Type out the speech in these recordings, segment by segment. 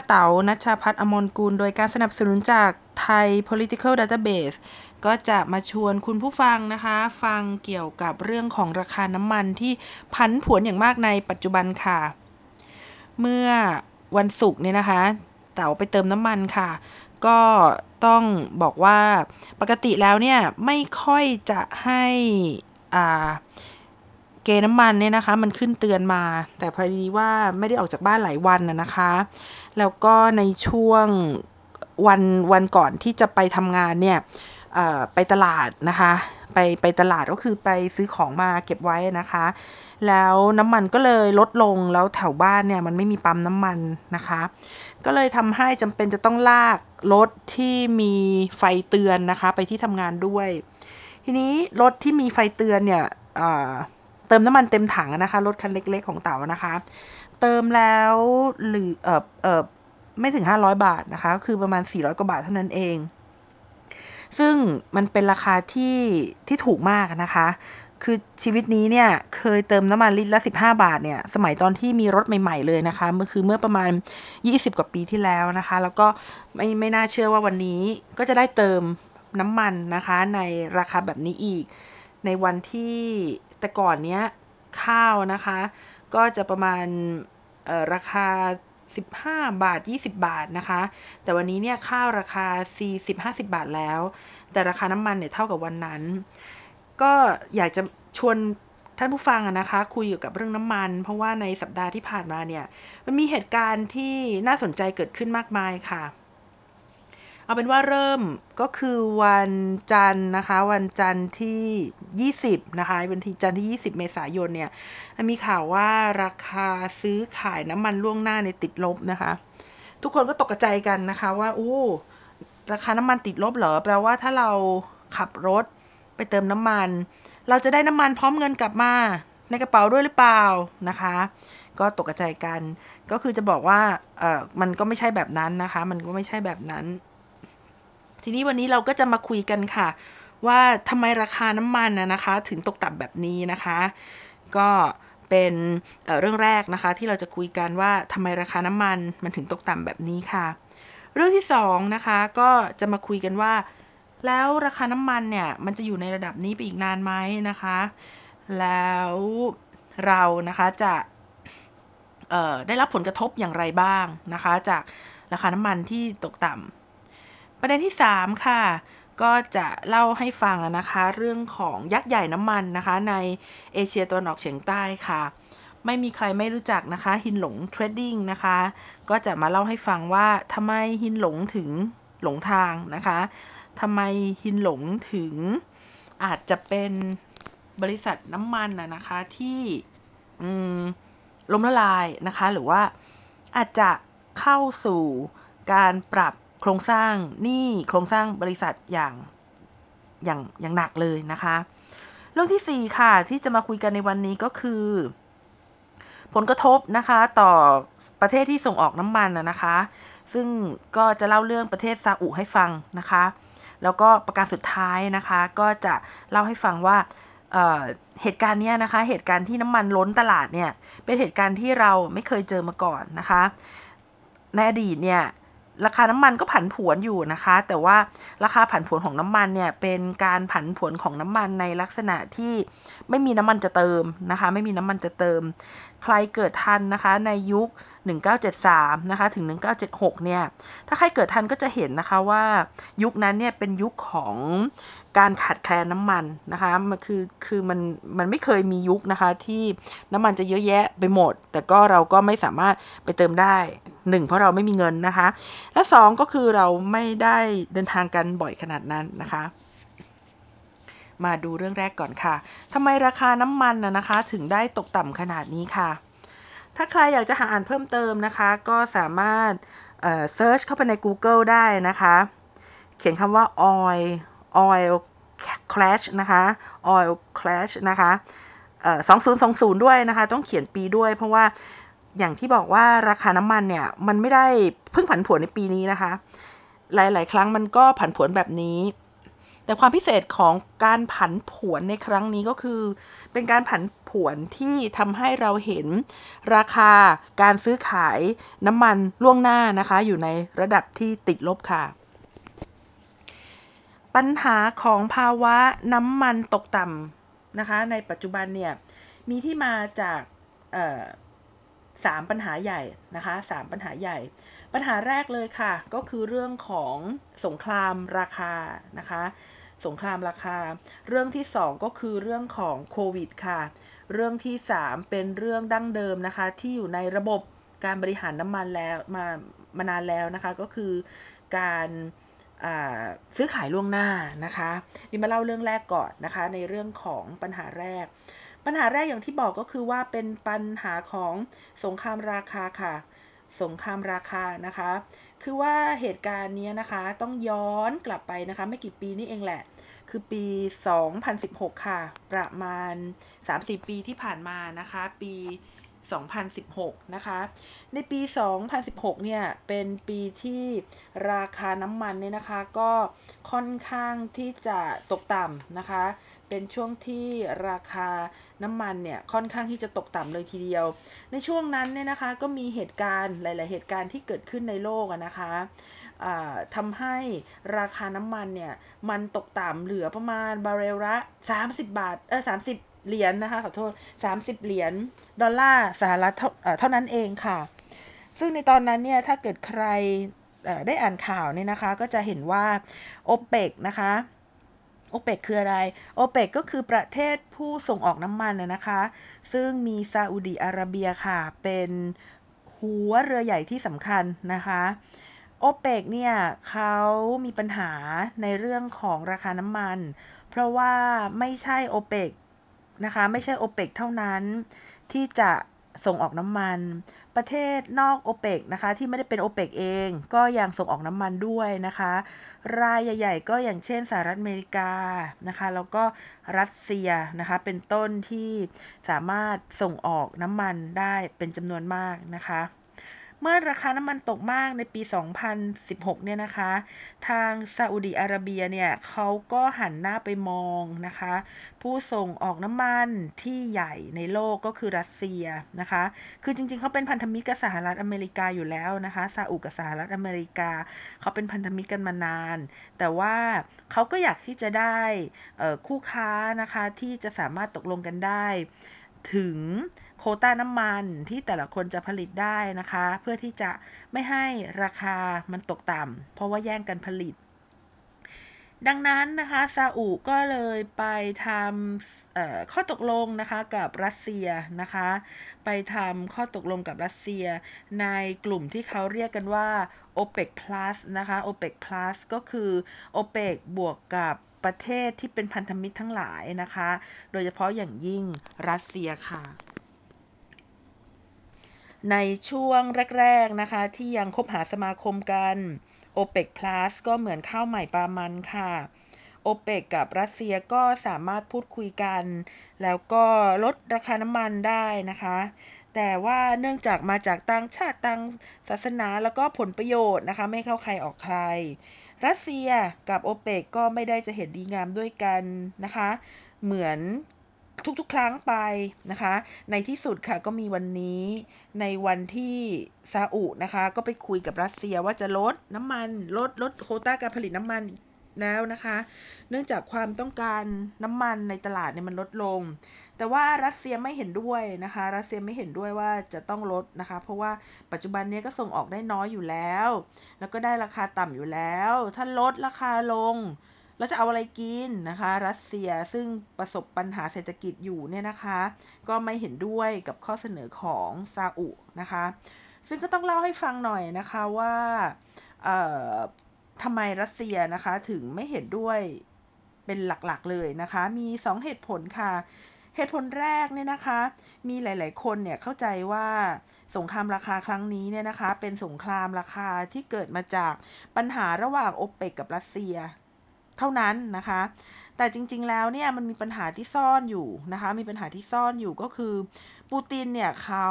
วันนี้นะคะเต๋านัชชาพัฒน์อมรกุล โดยการสนับสนุนจากไทย political database ก็จะมาชวนคุณผู้ฟังนะคะ ฟังเกี่ยวกับเรื่องของราคาน้ำมันที่พันผวนอย่างมากในปัจจุบันค่ะ เมื่อวันศุกร์เนี่ยนะคะ เต๋าไปเติมน้ำมันค่ะ ก็ต้องบอกว่าปกติแล้วเนี่ย ไม่ค่อยจะให้อ่าเกณฑ์น้ำมันเนี่ยนะคะ มันขึ้นเตือนมา แต่พอดีว่าไม่ได้ออกจากบ้านหลายวันนะนะคะ แล้วก็ในช่วงวันวันก่อนที่จะไปทำงานเนี่ยไปตลาดนะคะ ไปไปตลาดก็คือไปซื้อของมาเก็บไว้นะคะ แล้วน้ำมันก็เลยลดลงแล้วแถวบ้านเนี่ยมันไม่มีปั๊มน้ำมันนะคะ ก็เลยทำให้จำเป็นจะต้องลากรถที่มีไฟเตือนนะคะ ไปที่ทำงานด้วย ทีนี้รถที่มีไฟเตือนเนี่ย เติมน้ำมันเต็มถังนะคะ รถคันเล็ก ๆ ของเต๋านะคะ เติมแล้วหรือเออเออไม่ถึง 500 บาทนะคะ คือประมาณ 400 กว่าบาทเท่านั้นเอง ซึ่งมันเป็นราคาที่ที่ถูกมากนะคะ คือชีวิตนี้เนี่ยเคยเติมน้ำมันลิตรละ 15 บาทเนี่ย สมัยตอนที่มีรถใหม่ ๆ เลยนะคะ เมื่อคือเมื่อประมาณ 20 กว่าปีที่แล้วนะคะ แล้วก็ไม่ไม่น่าเชื่อว่าวันนี้ก็จะได้เติมน้ำมันนะคะในราคาแบบนี้อีก ในวันที่ แต่ก่อนเนี้ยข้าวนะคะ ก็จะประมาณราคา 15 บาท 20 บาทนะคะ แต่วันนี้เนี่ยข้าวราคา 40-50 บาทแล้ว แต่ราคาน้ำมันเนี่ยเท่ากับวันนั้น ก็อยากจะชวนท่านผู้ฟังอะนะคะ คุยเกี่ยวกับเรื่องน้ำมัน เพราะว่าในสัปดาห์ที่ผ่านมาเนี่ย มันมีเหตุการณ์ที่น่าสนใจเกิดขึ้นมากมายค่ะ เอาเป็นว่าเริ่มก็คือวันจันทร์นะคะ วันจันทร์ที่ 20 นะคะวันที่จันทร์ที่ 20 เมษายนเนี่ยมีข่าวว่าราคาซื้อขายน้ำมันล่วงหน้าในติดลบนะคะ ทุกคนก็ตกใจกันนะคะว่าอู้ราคาน้ำมันติดลบเหรอแปลว่าถ้าเราขับรถไปเติมน้ำมัน เราจะได้น้ำมันพร้อมเงินกลับมาในกระเป๋าด้วยหรือเปล่านะคะ ก็ตกใจกัน ก็คือจะบอกว่าเออมันก็ไม่ใช่แบบนั้นนะคะ มันก็ไม่ใช่แบบนั้น ทีนี้วันนี้เราก็จะมาคุยกันค่ะ ว่าทำไมราคาน้ำมันนะนะคะ ถึงตกต่ำแบบนี้นะคะ ก็เป็นเเรื่องแรกนะคะ ที่เราจะคุยกันว่าทำไมราคาน้ำมันมันถึงตกต่ำแบบนี้ค่ะ เรื่องที่สองนะคะก็จะมาคุยกันว่า แล้วราคาน้ำมันเนี่ยมันจะอยู่ในระดับนี้ไปอีกนานไหมนะคะ แล้วเรานะคะจะได้รับผลกระทบอย่างไรบ้างนะคะ จากราคาน้ำมันที่ตกต่ำ ประเด็นที่ 3 ค่ะ ก็จะเล่าให้ฟังนะคะ เรื่องของยักษ์ใหญ่น้ำมันนะคะ ในเอเชียตะวันออกเฉียงใต้ค่ะ ไม่มีใครไม่รู้จักนะคะ ฮินหลงเทรดดิ้งนะคะ ก็จะมาเล่าให้ฟังว่าทำไมฮินหลงถึงหลงทางนะคะทำไมฮินหลงถึงอาจจะเป็นบริษัทน้ำมันนะคะที่ล้มละลายนะคะ หรือว่าอาจจะเข้าสู่การปรับ โครงสร้างหนี้โครงสร้างบริษัทอย่างอย่างอย่างหนักเลยนะคะ เรื่องที่ 4 ค่ะที่จะมาคุยกันในวันนี้ก็คือ ผลกระทบนะคะต่อประเทศที่ส่งออกน้ำมันนะนะคะ ซึ่งก็จะเล่าเรื่องประเทศซาอุให้ฟังนะคะ แล้วก็ประการสุดท้ายนะคะ ก็จะเล่าให้ฟังว่าเเหตุการณ์เนี้ยนะคะ เหตุการณ์ที่น้ำมันล้นตลาดเนี่ย เป็นเหตุการณ์ที่เราไม่เคยเจอมาก่อนนะคะ ในอดีตเนี่ย ราคาน้ำมันก็ผันผวนอยู่นะคะ แต่ว่าราคาผันผวนของน้ำมันเนี่ยเป็นการผันผวนของน้ำมันในลักษณะที่ไม่มีน้ำมันจะเติมนะคะ ไม่มีน้ำมันจะเติม ใครเกิดทันนะคะในยุค 1973 นะคะถึง 1976 เนี่ย ถ้าใครเกิดทันก็จะเห็นนะคะว่ายุคนั้นเนี่ยเป็นยุคของการขาดแคลนน้ำมันนะคะมันคือคือมันมันไม่เคยมียุคนะคะที่น้ำมันจะเยอะแยะไปหมด แต่ก็เราก็ไม่สามารถไปเติมได้ หนึ่งเพราะเราไม่มีเงินนะคะ และสองก็คือเราไม่ได้เดินทางกันบ่อยขนาดนั้นนะคะมาดูเรื่องแรกก่อนค่ะ ทำไมราคาน้ำมันนะนะคะ ถึงได้ตกต่ำขนาดนี้ค่ะ ถ้าใครอยากจะหาอ่านเพิ่มเติมนะคะ ก็สามารถเอ่อเซิร์ชเข้าไปใน Google ได้นะคะ เขียนคำว่า oil oil crash นะคะ oil crash นะคะเอ่อ2020ด้วยนะคะ ต้องเขียนปีด้วยเพราะว่า อย่างที่บอกว่าราคาน้ำมันเนี่ย มันไม่ได้เพิ่งผันผวนในปีนี้นะคะ หลาย ๆ ครั้งมันก็ผันผวนแบบนี้ แต่ความพิเศษของการผันผวนในครั้งนี้ก็คือ เป็นการผันผวนที่ทำให้เราเห็นราคาการซื้อขายน้ำมันล่วงหน้านะคะ อยู่ในระดับที่ติดลบค่ะ ปัญหาของภาวะน้ำมันตกต่ำนะคะ ในปัจจุบันเนี่ย มีที่มาจาก สามปัญหาใหญ่นะคะสามปัญหาใหญ่ ปัญหาแรกเลยค่ะ ก็คือเรื่องของสงครามราคานะคะ สงครามราคา เรื่องที่ 2 ก็คือเรื่องของโควิดค่ะ เรื่องที่ 3 เป็นเรื่องดั้งเดิมนะคะ ที่อยู่ในระบบการบริหารน้ำมันแล้วมามานานแล้วนะคะ ก็คือการซื้อขายล่วงหน้านะคะนี่มาเล่าเรื่องแรกก่อนนะคะ ในเรื่องของปัญหาแรก ปัญหาแรกอย่างที่บอกก็คือว่าเป็นปัญหาของสงครามราคาค่ะ สงครามราคานะคะ คือว่าเหตุการณ์นี้นะคะ ต้องย้อนกลับไปนะคะ ไม่กี่ปีนี่เองแหละ คือปี 2016 ค่ะ ประมาณ30ปีที่ผ่านมานะคะ ปี2016 นะคะ ในปี 2016 เนี่ย เป็นปีที่ราคาน้ำมันเนี่ยนะคะ ก็ค่อนข้างที่จะตกต่ำนะคะ เป็นช่วงที่ราคาน้ำมันเนี่ยค่อนข้างที่จะตกต่ำเลยทีเดียว ในช่วงนั้นเนี่ยนะคะก็มีเหตุการณ์หลาย ๆ เหตุการณ์ที่เกิดขึ้นในโลกนะคะทำให้ราคาน้ำมันเนี่ยมันตกต่ำเหลือประมาณบาร์เรลละ 30 บาทเออ30 เหรียญนนะคะขอโทษ 30 เหรียญดอลลาร์สหรัฐเท่านั้นเองค่ะ ซึ่งในตอนนั้นเนี่ยถ้าเกิดใครได้อ่านข่าวเนี่ยนะคะก็จะเห็นว่าโอเปกนะคะ โอเปกคืออะไร โอเปกก็คือประเทศผู้ส่งออกน้ำมันนะคะ ซึ่งมีซาอุดีอาระเบียค่ะ เป็นหัวเรือใหญ่ที่สำคัญนะคะโอเปกเนี่ยเขามีปัญหาในเรื่องของราคาน้ำมัน เพราะว่าไม่ใช่โอเปกนะคะ ไม่ใช่โอเปกเท่านั้นที่จะ ส่งออกน้ำมัน ประเทศนอกโอเปกนะคะที่ไม่ได้เป็นโอเปกเอง ก็ยังส่งออกน้ำมันด้วยนะคะ รายใหญ่ๆ ก็อย่างเช่นสหรัฐอเมริกานะคะ แล้วก็รัสเซียนะคะ เป็นต้นที่สามารถส่งออกน้ำมันได้เป็นจำนวนมากนะคะ เมื่อราคาน้ำมันตกมากในปี 2016 เนี่ยนะคะ ทางซาอุดีอาระเบียเนี่ยเขาก็หันหน้าไปมองนะคะ ผู้ส่งออกน้ำมันที่ใหญ่ในโลกก็คือรัสเซียนะคะ คือจริงๆเขาเป็นพันธมิตรกับสหรัฐอเมริกาอยู่แล้วนะคะซาอุกับสหรัฐอเมริกาเขาเป็นพันธมิตรกันมานาน แต่ว่าเขาก็อยากที่จะได้คู่ค้านะคะที่จะสามารถตกลงกันได้ ถึง โคต้าน้ำมันที่แต่ละคนจะผลิตได้นะคะ เพื่อที่จะไม่ให้ราคามันตกต่ำเพราะว่าแย่งกันผลิต ดังนั้นนะคะซาอุก็เลยไปทำข้อตกลงนะคะกับรัสเซียนะคะ ไปทำข้อตกลงกับรัสเซีย ในกลุ่มที่เขาเรียกกันว่า OPEC Plus นะคะ OPEC Plus ก็คือ OPEC บวกกับประเทศที่เป็นพันธมิตรทั้งหลายนะคะ โดยเฉพาะอย่างยิ่งรัสเซียค่ะ ในช่วงแรกๆนะคะ ที่ยังคบหาสมาคมกัน OPEC Plus ก็เหมือนข้าวใหม่ปลามันค่ะโอเปกกับรัสเซียก็สามารถพูดคุยกัน แล้วก็ลดราคาน้ำมันได้นะคะ แต่ว่าเนื่องจากมาจากต่างชาติต่างศาสนาแล้วก็ผลประโยชน์นะคะ ไม่เข้าใครออกใคร รัสเซียกับโอเปกก็ไม่ได้จะเห็นดีงามด้วยกันนะคะ เหมือน ทุกๆ ครั้งไปนะคะ ในที่สุดค่ะก็มีวันนี้ในวันที่ซาอุนะคะ ก็ไปคุยกับรัสเซียว่าจะลดน้ำมันลดลดโคต้าการผลิตน้ำมันแล้วนะคะ เนื่องจากความต้องการน้ำมันในตลาดเนี่ยมันลดลง แต่ว่ารัสเซียไม่เห็นด้วยนะคะ รัสเซียไม่เห็นด้วยว่าจะต้องลดนะคะ เพราะว่าปัจจุบันนี้ก็ส่งออกได้น้อยอยู่แล้ว แล้วก็ได้ราคาต่ำอยู่แล้ว ถ้าลดราคาลง แล้วจะเอาอะไรกินนะคะ รัสเซียซึ่งประสบปัญหาเศรษฐกิจอยู่เนี่ยนะคะ ก็ไม่เห็นด้วยกับข้อเสนอของซาอุนะคะ ซึ่งก็ต้องเล่าให้ฟังหน่อยนะคะว่าทำไมรัสเซียนะคะถึงไม่เห็นด้วยเป็นหลักๆเลยนะคะ มี 2 เหตุผลค่ะเหตุผลแรกเนี่ยนะคะ มีหลาย ๆ คนเนี่ยเข้าใจว่าสงครามราคาครั้งนี้เนี่ยนะคะ เป็นสงครามราคาที่เกิดมาจากปัญหาระหว่างโอเปกกับรัสเซีย เท่านั้นนะคะ แต่จริง ๆ แล้วเนี่ยมันมีปัญหาที่ซ่อนอยู่นะคะ มีปัญหาที่ซ่อนอยู่ก็คือปูตินเนี่ยเขา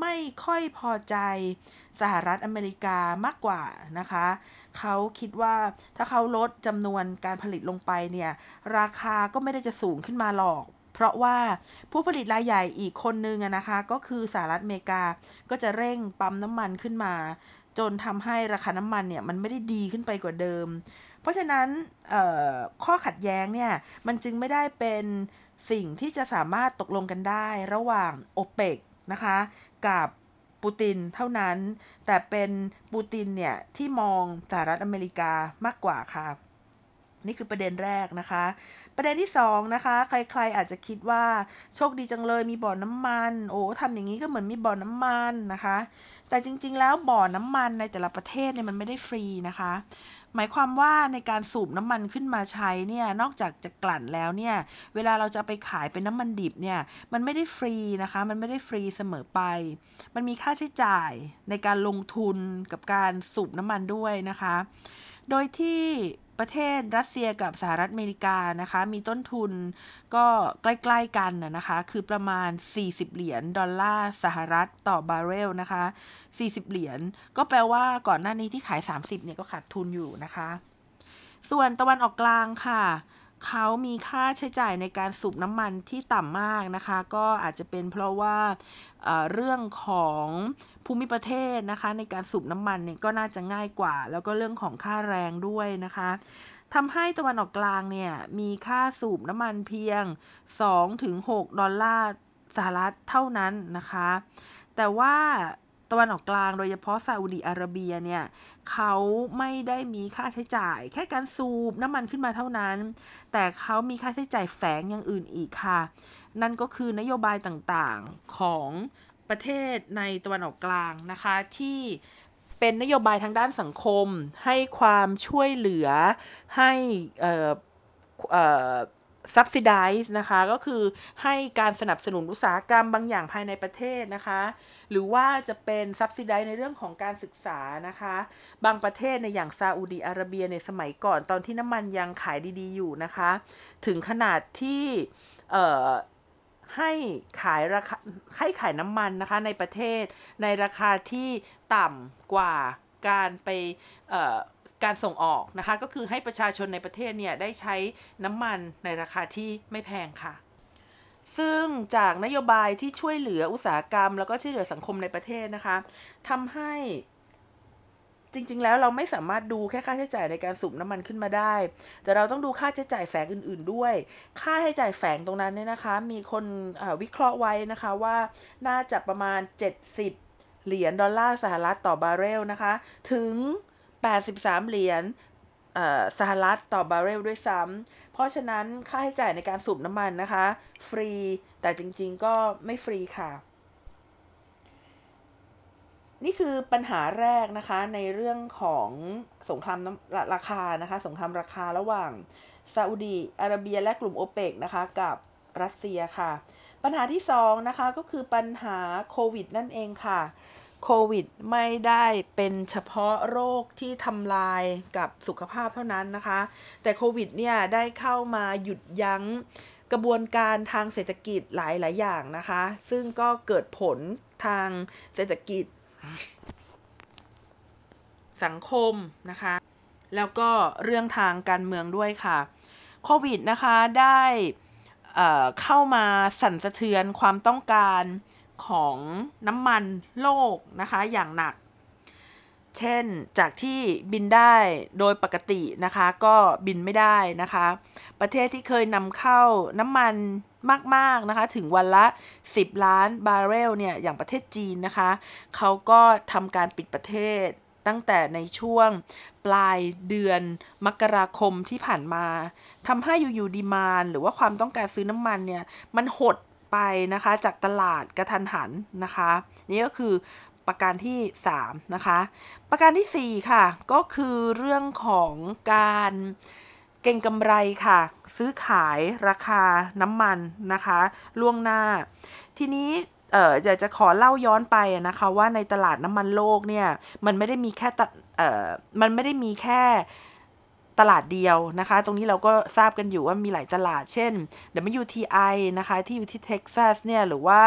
ไม่ค่อยพอใจสหรัฐอเมริกามากกว่านะคะ เขาคิดว่าถ้าเขาลดจำนวนการผลิตลงไปเนี่ย ราคาก็ไม่ได้จะสูงขึ้นมาหรอก เพราะว่าผู้ผลิตรายใหญ่อีกคนนึงนะคะ ก็คือสหรัฐอเมริกาก็จะเร่งปั๊มน้ำมันขึ้นมา จนทำให้ราคาน้ำมันเนี่ย มันไม่ได้ดีขึ้นไปกว่าเดิม เพราะฉะนั้นข้อขัดแย้งเนี่ยมันจึงไม่ได้เป็นสิ่งที่จะสามารถตกลงกันได้ระหว่างโอเปกนะคะกับปูตินเท่านั้น แต่เป็นปูตินเนี่ยที่มองสหรัฐอเมริกามากกว่าค่ะ นี่คือประเด็นแรกนะคะ ประเด็นที่2นะคะ ใครๆอาจจะคิดว่าโชคดีจังเลยมีบ่อน้ำมัน โอ้ทำอย่างนี้ก็เหมือนมีบ่อน้ำมันนะคะ แต่จริงๆแล้วบ่อน้ำมันในแต่ละประเทศเนี่ยมันไม่ได้ฟรีนะคะ หมายความว่าในการสูบน้ำมันขึ้นมาใช้เนี่ยนอกจากจะกลั่นแล้วเนี่ยเวลาเราจะไปขายเป็นน้ำมันดิบเนี่ยมันไม่ได้ฟรีนะคะ มันไม่ได้ฟรีเสมอไป มันมีค่าใช้จ่ายในการลงทุนกับการสูบน้ำมันด้วยนะคะ โดยที่ ประเทศรัสเซียกับสหรัฐอเมริกานะคะ มีต้นทุนก็ใกล้ ๆ กันนะคะ คือประมาณ 40 เหรียญดอลลาร์สหรัฐต่อบาร์เรลนะคะ 40 เหรียญก็แปลว่าก่อนหน้านี้ที่ขาย 30เนี่ยก็ขาดทุนอยู่นะคะ ส่วนตะวันออกกลางค่ะ เขามีค่าใช้จ่ายในการสูบน้ำมันที่ต่ำมากนะคะ ก็อาจจะเป็นเพราะว่าเรื่องของภูมิประเทศนะคะ ในการสูบน้ำมันเนี่ยก็น่าจะง่ายกว่า แล้วก็เรื่องของค่าแรงด้วยนะคะทำให้ตะวันออกกลางเนี่ยมีค่าสูบน้ำมันเพียง 2-6 ดอลลาร์สหรัฐเท่านั้นนะคะ แต่ว่า ตะวันออกกลางโดยเฉพาะซาอุดีอาระเบียเนี่ยเขาไม่ได้มีค่าใช้จ่าย แค่การสูบน้ำมันขึ้นมาเท่านั้น แต่เขามีค่าใช้จ่ายแฝงอย่างอื่นอีกค่ะ นั่นก็คือนโยบายต่างๆของประเทศในตะวันออกกลางนะคะที่เป็นนโยบายทางด้านสังคม ให้ความช่วยเหลือให้อ่อเอ่อ subsidize นะคะก็คือให้การสนับสนุนอุตสาหกรรมบางอย่างภายในประเทศนะคะ หรือว่าจะเป็น subsidize ในเรื่องของการศึกษานะคะ บางประเทศในอย่างซาอุดีอาระเบียในสมัยก่อนตอนที่น้ำมันยังขายดีๆอยู่นะคะ ถึงขนาดที่ให้ขายราคาให้ขายน้ำมันนะคะในประเทศในราคาที่ต่ำกว่าการไป การส่งออกนะคะ ก็คือให้ประชาชนในประเทศเนี่ยได้ใช้น้ำมันในราคาที่ไม่แพงค่ะ ซึ่งจากนโยบายที่ช่วยเหลืออุตสาหกรรม แล้วก็ช่วยเหลือสังคมในประเทศนะคะทำให้จริง ๆ แล้วเราไม่สามารถดูแค่ค่าใช้จ่ายในการสูบน้ำมันขึ้นมาได้ แต่เราต้องดูค่าใช้จ่ายแฝงอื่น ๆ ด้วย ค่าใช้จ่ายแฝงตรงนั้นเนี่ยนะคะ มีคนวิเคราะห์ไว้นะคะว่าน่าจะประมาณ 70 เหรียญดอลลาร์สหรัฐต่อบาร์เรลนะคะ ถึง 83 เหรียญสหรัฐต่อบาร์เรลด้วยซ้ำ เพราะฉะนั้นค่าใช้จ่ายในการสูบน้ำมันนะคะ ฟรีแต่จริงๆก็ไม่ฟรีค่ะ นี่คือปัญหาแรกนะคะในเรื่องของสงครามราคานะคะ สงครามราคาระหว่างซาอุดีอาระเบียและกลุ่มโอเปกนะคะกับรัสเซียค่ะ ปัญหาที่2นะคะก็คือปัญหาโควิดนั่นเองค่ะ โควิดไม่ได้เป็นเฉพาะโรคที่ทำลายกับสุขภาพเท่านั้นนะคะ แต่โควิดเนี่ยได้เข้ามาหยุดยั้งกระบวนการทางเศรษฐกิจหลายหลายอย่างนะคะ ซึ่งก็เกิดผลทางเศรษฐกิจ สังคมนะคะ แล้วก็เรื่องทางการเมืองด้วยค่ะ โควิดนะคะได้เข้ามาสั่นสะเทือนความต้องการ ของน้ำมันโลกนะคะอย่างหนัก เช่นจากที่บินได้โดยปกตินะคะก็บินไม่ได้นะคะ ประเทศที่เคยนำเข้าน้ำมันมากๆนะคะถึงวันละ 10 ล้านบาร์เรลเนี่ยอย่างประเทศจีนนะคะเขาก็ทำการปิดประเทศตั้งแต่ในช่วงปลายเดือนมกราคมที่ผ่านมาทำให้อยู่ๆดีมานหรือว่าความต้องการซื้อน้ำมันเนี่ย มันหด ไปนะคะจากตลาดกระทันหันนะคะ นี่ก็คือประการที่ 3 นะคะ ประการที่ 4 ค่ะ ก็คือเรื่องของการเก่งกำไรค่ะ ซื้อขายราคาน้ำมันนะคะ ล่วงหน้า ทีนี้เอออยากจะขอเล่าย้อนไปนะคะว่าในตลาดน้ำมันโลกเนี่ย มันไม่ได้มีแค่ตเออมันไม่ได้มีแค่ ตลาดเดียวนะคะ ตรงนี้เราก็ทราบกันอยู่ว่ามีหลายตลาด เช่น WTI นะคะที่อยู่ที่เท็กซัสเนี่ยหรือว่า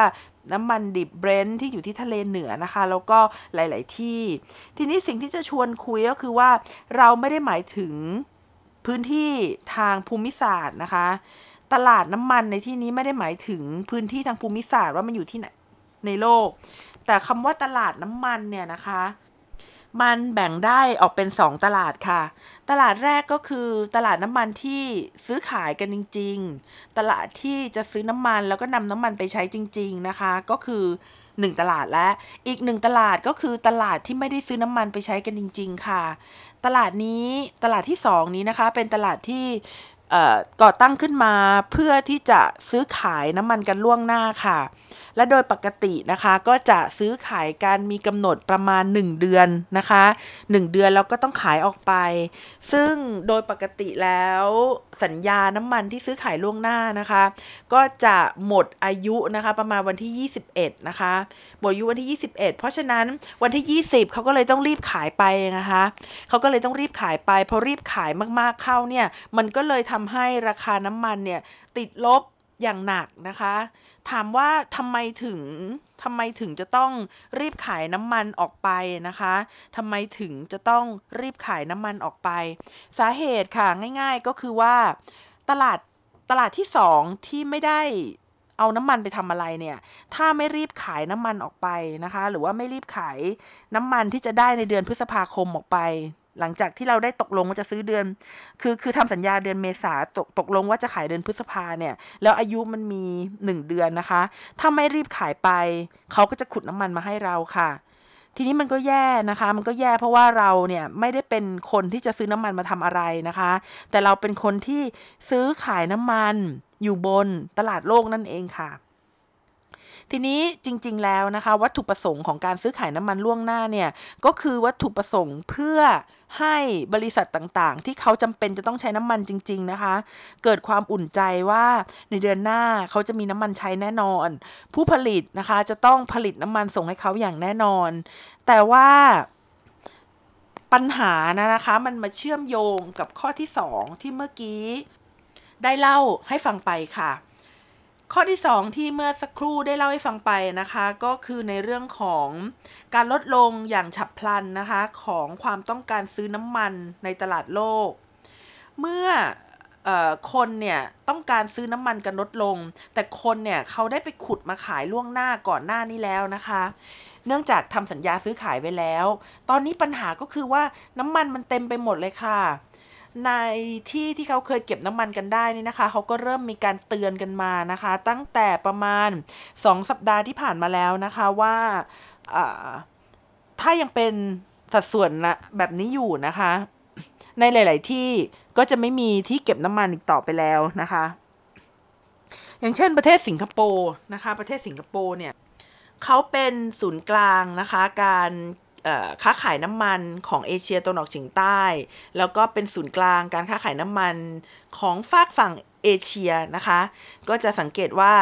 น้ำมันดิบเบรนท์ที่อยู่ที่ทะเลเหนือนะคะ แล้วก็หลาย ๆ ที่ ทีนี้สิ่งที่จะชวนคุยก็คือว่าเราไม่ได้หมายถึงพื้นที่ทางภูมิศาสตร์นะคะ ตลาดน้ำมันในที่นี้ไม่ได้หมายถึงพื้นที่ทางภูมิศาสตร์ว่ามันอยู่ที่ไหนในโลก แต่คำว่าตลาดน้ำมันเนี่ยนะคะ มันแบ่งได้ออกเป็น 2 ตลาดค่ะ ตลาดแรกก็คือตลาดน้ำมันที่ซื้อขายกันจริง ๆ ตลาดที่จะซื้อน้ำมันแล้วก็นำน้ำมันไปใช้จริง ๆนะคะ ก็คือ 1 ตลาดและอีกหนึ่งตลาดก็คือตลาดที่ไม่ได้ซื้อน้ำมันไปใช้กันจริง ๆ ค่ะ ตลาดนี้ตลาดที่ 2 นี้นะคะเป็นตลาดที่ก่อตั้งขึ้นมาเพื่อที่จะซื้อขายน้ำมันกันล่วงหน้าค่ะ และโดยปกตินะคะก็จะซื้อขายกันมีกำหนดประมาณ 1 เดือนนะคะ 1 เดือนแล้วก็ต้องขายออกไป ซึ่งโดยปกติแล้วสัญญาน้ำมันที่ซื้อขายล่วงหน้านะคะ ก็จะหมดอายุนะคะประมาณวันที่ 21 นะคะหมดอายุวันที่ 21 เพราะฉะนั้นวันที่ 20 เขาก็เลยต้องรีบขายไปนะคะเขาก็เลยต้องรีบขายไปพอรีบขายมากๆเข้าเนี่ยมันก็เลยทำให้ราคาน้ำมันเนี่ยติดลบ อย่างหนักนะคะ ถามว่าทำไมถึงทำไมถึงจะต้องรีบขายน้ำมันออกไปนะคะทำไมถึงจะต้องรีบขายน้ำมันออกไป สาเหตุค่ะง่ายๆก็คือว่าตลาดตลาดที่สองที่ไม่ได้เอาน้ำมันไปทำอะไรเนี่ย ถ้าไม่รีบขายน้ำมันออกไปนะคะ หรือว่าไม่รีบขายน้ำมันที่จะได้ในเดือนพฤษภาคมออกไป หลังจากที่เราได้ตกลงว่าจะซื้อเดือน คือคือทำสัญญาเดือนเมษาตกตกลงว่าจะขายเดือนพฤษภาเนี่ย แล้วอายุมันมี1เดือนนะคะ ถ้าไม่รีบขายไป เขาก็จะขุดน้ำมันมาให้เราค่ะ ทีนี้มันก็แย่นะคะ มันก็แย่เพราะว่าเราเนี่ยไม่ได้เป็นคนที่จะซื้อน้ำมันมาทำอะไรนะคะ แต่เราเป็นคนที่ซื้อขายน้ำมันอยู่บนตลาดโลกนั่นเองค่ะ ทีนี้จริง ๆ แล้วนะคะ วัตถุประสงค์ของการซื้อขายน้ำมันล่วงหน้าเนี่ยก็คือวัตถุประสงค์เพื่อให้บริษัทต่างๆ ที่เขาจำเป็นจะต้องใช้น้ำมันจริง ๆ นะคะ เกิดความอุ่นใจว่าในเดือนหน้าเขาจะมีน้ำมันใช้แน่นอน ผู้ผลิตนะคะจะต้องผลิตน้ำมันส่งให้เขาอย่างแน่นอน แต่ว่าปัญหานะนะคะ มันมาเชื่อมโยงกับข้อที่ 2 ที่เมื่อกี้ ได้เล่าให้ฟังไปค่ะ ข้อที่ 2 ที่เมื่อสักครู่ได้เล่าให้ฟังไปนะคะ ก็คือในเรื่องของการลดลงอย่างฉับพลันนะคะของความต้องการซื้อน้ำมันในตลาดโลก เมื่อคนเนี่ยต้องการซื้อน้ำมันกันลดลง แต่คนเนี่ยเขาได้ไปขุดมาขายล่วงหน้าก่อนหน้านี้แล้วนะคะ เนื่องจากทำสัญญาซื้อขายไว้แล้ว ตอนนี้ปัญหาก็คือว่าน้ำมันมันเต็มไปหมดเลยค่ะ ในที่ที่เขาเคยเก็บน้ำมันกันได้นี่นะคะ เขาก็เริ่มมีการเตือนกันมานะคะ ตั้งแต่ประมาณ 2 สัปดาห์ที่ผ่านมาแล้วนะคะว่าถ้ายังเป็นสัดส่วนนะแบบนี้อยู่นะคะ ในหลาย ๆ ที่ก็จะไม่มีที่เก็บน้ำมันอีกต่อไปแล้วนะคะ อย่างเช่นประเทศสิงคโปร์นะคะ ประเทศสิงคโปร์เนี่ยเขาเป็นศูนย์กลางนะคะ การ ค้าขายน้ำมันของเอเชียตะวันออกเฉียงใต้ แล้วก็เป็นศูนย์กลางการค้าขายน้ำมันของฝากฝั่งเอเชียนะคะ ก็จะสังเกตว่า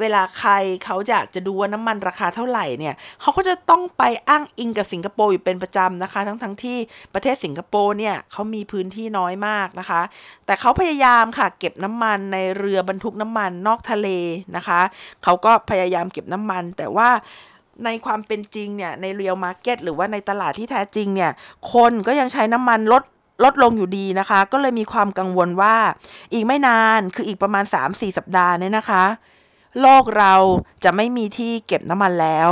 เวลาใครเขาอยากจะดูว่าน้ำมันราคาเท่าไหร่เนี่ยเขาก็จะต้องไปอ้างอิงกับสิงคโปร์อยู่เป็นประจำนะคะ ทั้งทั้งที่ประเทศสิงคโปร์เนี่ยเขามีพื้นที่น้อยมากนะคะ แต่เขาพยายามค่ะเก็บน้ำมันในเรือบรรทุกน้ำมันนอกทะเลนะคะ เขาก็พยายามเก็บน้ำมันแต่ว่า ในความเป็นจริงเนี่ยในเรียลมาร์เก็ตหรือว่าในตลาดที่แท้จริงเนี่ยคนก็ยังใช้น้ำมันลดลดลงอยู่ดีนะคะ ก็เลยมีความกังวลว่าอีกไม่นานคืออีกประมาณ 3-4 สัปดาห์เนี่ยนะคะ โลกเราจะไม่มีที่เก็บน้ำมันแล้ว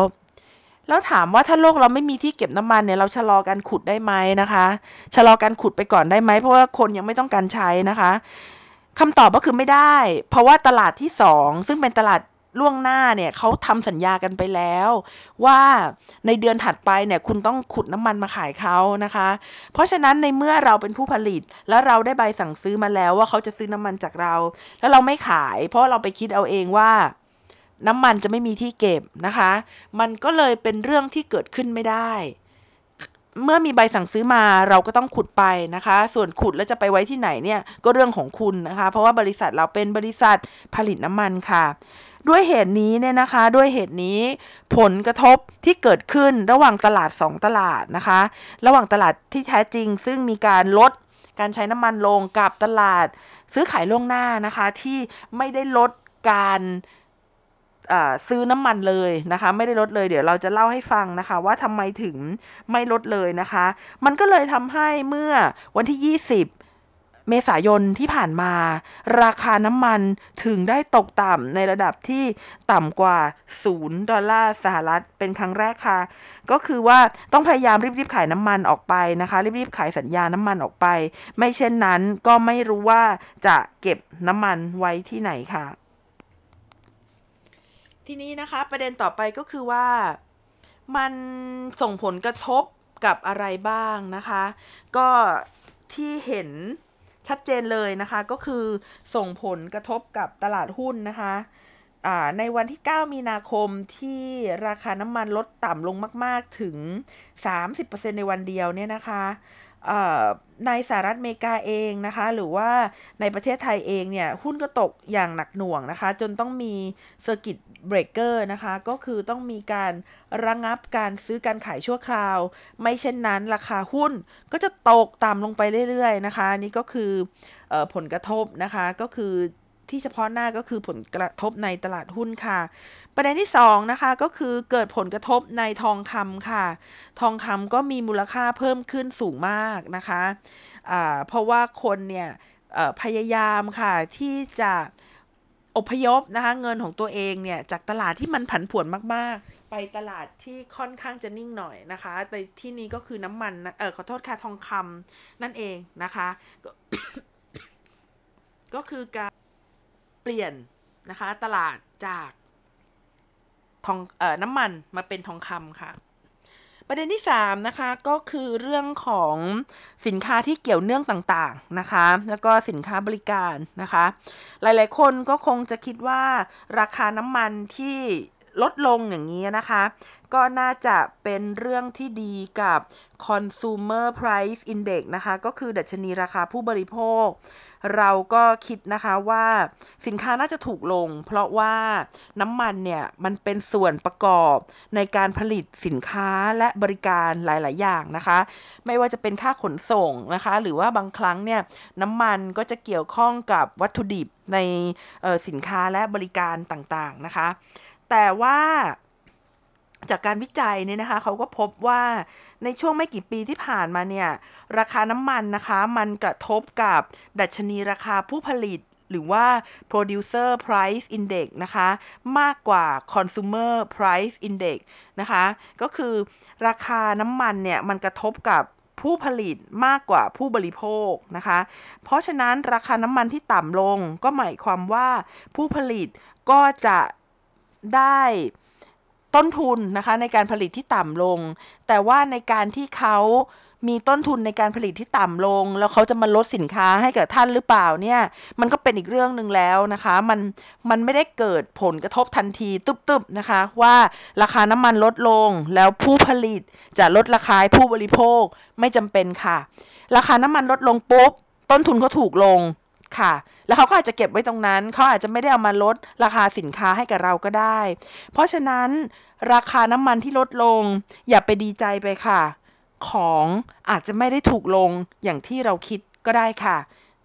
แล้วถามว่าถ้าโลกเราไม่มีที่เก็บน้ำมันเนี่ยเราชะลอการขุดได้ไหมนะคะชะลอการขุดไปก่อนได้ไหมเพราะว่าคนยังไม่ต้องการใช้นะคะคำตอบก็คือไม่ได้ เพราะว่าตลาดที่ 2 ซึ่งเป็นตลาด ล่วงหน้าเนี่ยเขาทำสัญญากันไปแล้ว ว่าในเดือนถัดไปเนี่ยคุณต้องขุดน้ำมันมาขายเขานะคะ เพราะฉะนั้นในเมื่อเราเป็นผู้ผลิตแล้วเราได้ใบสั่งซื้อมาแล้วว่าเขาจะซื้อน้ำมันจากเรา แล้วเราไม่ขาย เพราะเราไปคิดเอาเองว่าน้ำมันจะไม่มีที่เก็บนะคะ มันก็เลยเป็นเรื่องที่เกิดขึ้นไม่ได้ เมื่อมีใบสั่งซื้อมาเราก็ต้องขุดไปนะคะ ส่วนขุดแล้วจะไปไว้ที่ไหนเนี่ยก็เรื่องของคุณนะคะ เพราะว่าบริษัทเราเป็นบริษัทผลิตน้ำมันค่ะ ด้วยเหตุนี้เนี่ยนะคะ ด้วยเหตุนี้ผลกระทบที่เกิดขึ้นระหว่างตลาด 2 ตลาดนะคะ ระหว่างตลาดที่แท้จริง ซึ่งมีการลดการใช้น้ำมันลงกับตลาดซื้อขายล่วงหน้านะคะ ที่ไม่ได้ลดการซื้อน้ำมันเลยนะคะ ไม่ได้ลดเลยเดี๋ยวเราจะเล่าให้ฟังนะคะ ว่าทำไมถึงไม่ลดเลยนะคะ มันก็เลยทำให้เมื่อวันที่ 20 เมษายนที่ผ่านมา ราคาน้ำมันถึงได้ตกต่ำในระดับที่ต่ำกว่า 0 ดอลลาร์สหรัฐ เป็นครั้งแรกค่ะ ก็คือว่าต้องพยายามรีบๆขายน้ำมันออกไปนะคะ รีบๆขายสัญญาน้ำมันออกไป ไม่เช่นนั้นก็ไม่รู้ว่าจะเก็บน้ำมันไว้ที่ไหนค่ะ ทีนี้นะคะประเด็นต่อไปก็คือว่ามันส่งผลกระทบกับอะไรบ้างนะคะ ก็ที่เห็น ชัดเจนเลยนะคะก็คือส่งผลกระทบกับตลาดหุ้นนะคะในวันที่ 9 มีนาคมที่ราคาน้ำมันลดต่ำลงมาก ๆ ถึง 30%ในวันเดียวเนี่ยนะคะ ในสหรัฐอเมริกาเองนะคะ หรือว่าในประเทศไทยเองเนี่ย หุ้นก็ตกอย่างหนักหน่วงนะคะ จนต้องมี circuit breaker นะคะ ก็คือต้องมีการระงับการซื้อการขายชั่วคราว ไม่เช่นนั้นราคาหุ้นก็จะตกต่ำลงไปเรื่อยๆนะคะ นี่ก็คือผลกระทบนะคะก็คือ ที่เฉพาะหน้าก็คือผลกระทบในตลาดหุ้นค่ะ ประเด็นที่2นะคะก็คือเกิดผลกระทบในทองคำค่ะ ทองคำก็มีมูลค่าเพิ่มขึ้นสูงมากนะคะะเพราะว่าคนเนี่ยพยายามค่ะที่จะอพยพนะคะเงินของตัวเองเนี่ยจากตลาดที่มันผันผวนมากๆ ไปตลาดที่ค่อนข้างจะนิ่งหน่อยนะคะแต่ที่นี้ก็คือน้ำมันเออขอโทษค่ะทองคำนั่นเองนะคะ ก็คือการ เปลี่ยนนะคะ ตลาดจากทองเอ่อน้ำมันมาเป็นทองคำค่ะ ประเด็นที่3นะคะก็คือเรื่องของสินค้าที่เกี่ยวเนื่องต่างๆนะคะ แล้วก็สินค้าบริการนะคะ หลายๆ คนก็คงจะคิดว่าราคาน้ำมันที่ลดลงอย่างนี้นะคะ ก็น่าจะเป็นเรื่องที่ดีกับ consumer price index นะคะ ก็คือดัชนีราคาผู้บริโภค เราก็คิดนะคะว่าสินค้าน่าจะถูกลง เพราะว่าน้ำมันเนี่ยมันเป็นส่วนประกอบในการผลิตสินค้าและบริการหลาย ๆ อย่างนะคะ ไม่ว่าจะเป็นค่าขนส่งนะคะ หรือว่าบางครั้งเนี่ยน้ำมันก็จะเกี่ยวข้องกับวัตถุดิบในสินค้าและบริการต่าง ๆ นะคะ แต่ว่า จากการวิจัยเนี่ยนะคะเขาก็พบว่าในช่วงไม่กี่ปีที่ผ่านมาเนี่ย ราคาน้ำมันนะคะ มันกระทบกับดัชนีราคาผู้ผลิตหรือว่า producer price index นะคะ มากกว่า consumer price index นะคะ ก็คือราคาน้ำมันเนี่ย มันกระทบกับผู้ผลิตมากกว่าผู้บริโภคนะคะ เพราะฉะนั้นราคาน้ำมันที่ต่ำลงก็หมายความว่าผู้ผลิตก็จะได้ ต้นทุนนะคะในการผลิตที่ต่ำลง แต่ว่าในการที่เขามีต้นทุนในการผลิตที่ต่ำลง แล้วเขาจะมาลดสินค้าให้กับท่านหรือเปล่าเนี่ยมันก็เป็นอีกเรื่องหนึ่งแล้วนะคะมันมันไม่ได้เกิดผลกระทบทันทีตุบๆนะคะ ว่าราคาน้ำมันลดลง แล้วผู้ผลิตจะลดราคาผู้บริโภคไม่จำเป็นค่ะ ราคาน้ำมันลดลงปุ๊บต้นทุนก็ถูกลง ค่ะ แล้วเขาก็อาจจะเก็บไว้ตรงนั้น เขาอาจจะไม่ได้เอามาลดราคาสินค้าให้กับเราก็ได้ เพราะฉะนั้นราคาน้ำมันที่ลดลง อย่าไปดีใจไปค่ะ ของอาจจะไม่ได้ถูกลงอย่างที่เราคิดก็ได้ค่ะ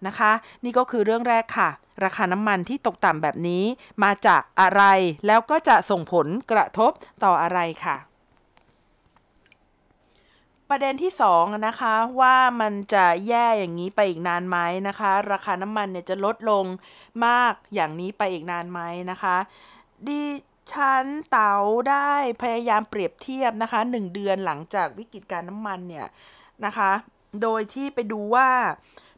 นะคะ นี่ก็คือเรื่องแรกค่ะ ราคาน้ำมันที่ตกต่ำแบบนี้ มาจากอะไรแล้วก็จะส่งผลกระทบต่ออะไรค่ะ ประเด็นที่2นะคะว่ามันจะแย่อย่างนี้ไปอีกนานไหมนะคะ ราคาน้ำมันเนี่ยจะลดลงมากอย่างนี้ไปอีกนานไหมนะคะดิฉันเต๋าได้พยายามเปรียบเทียบนะคะ 1 เดือนหลังจากวิกฤตการน้ำมันเนี่ยนะคะ โดยที่ไปดูว่า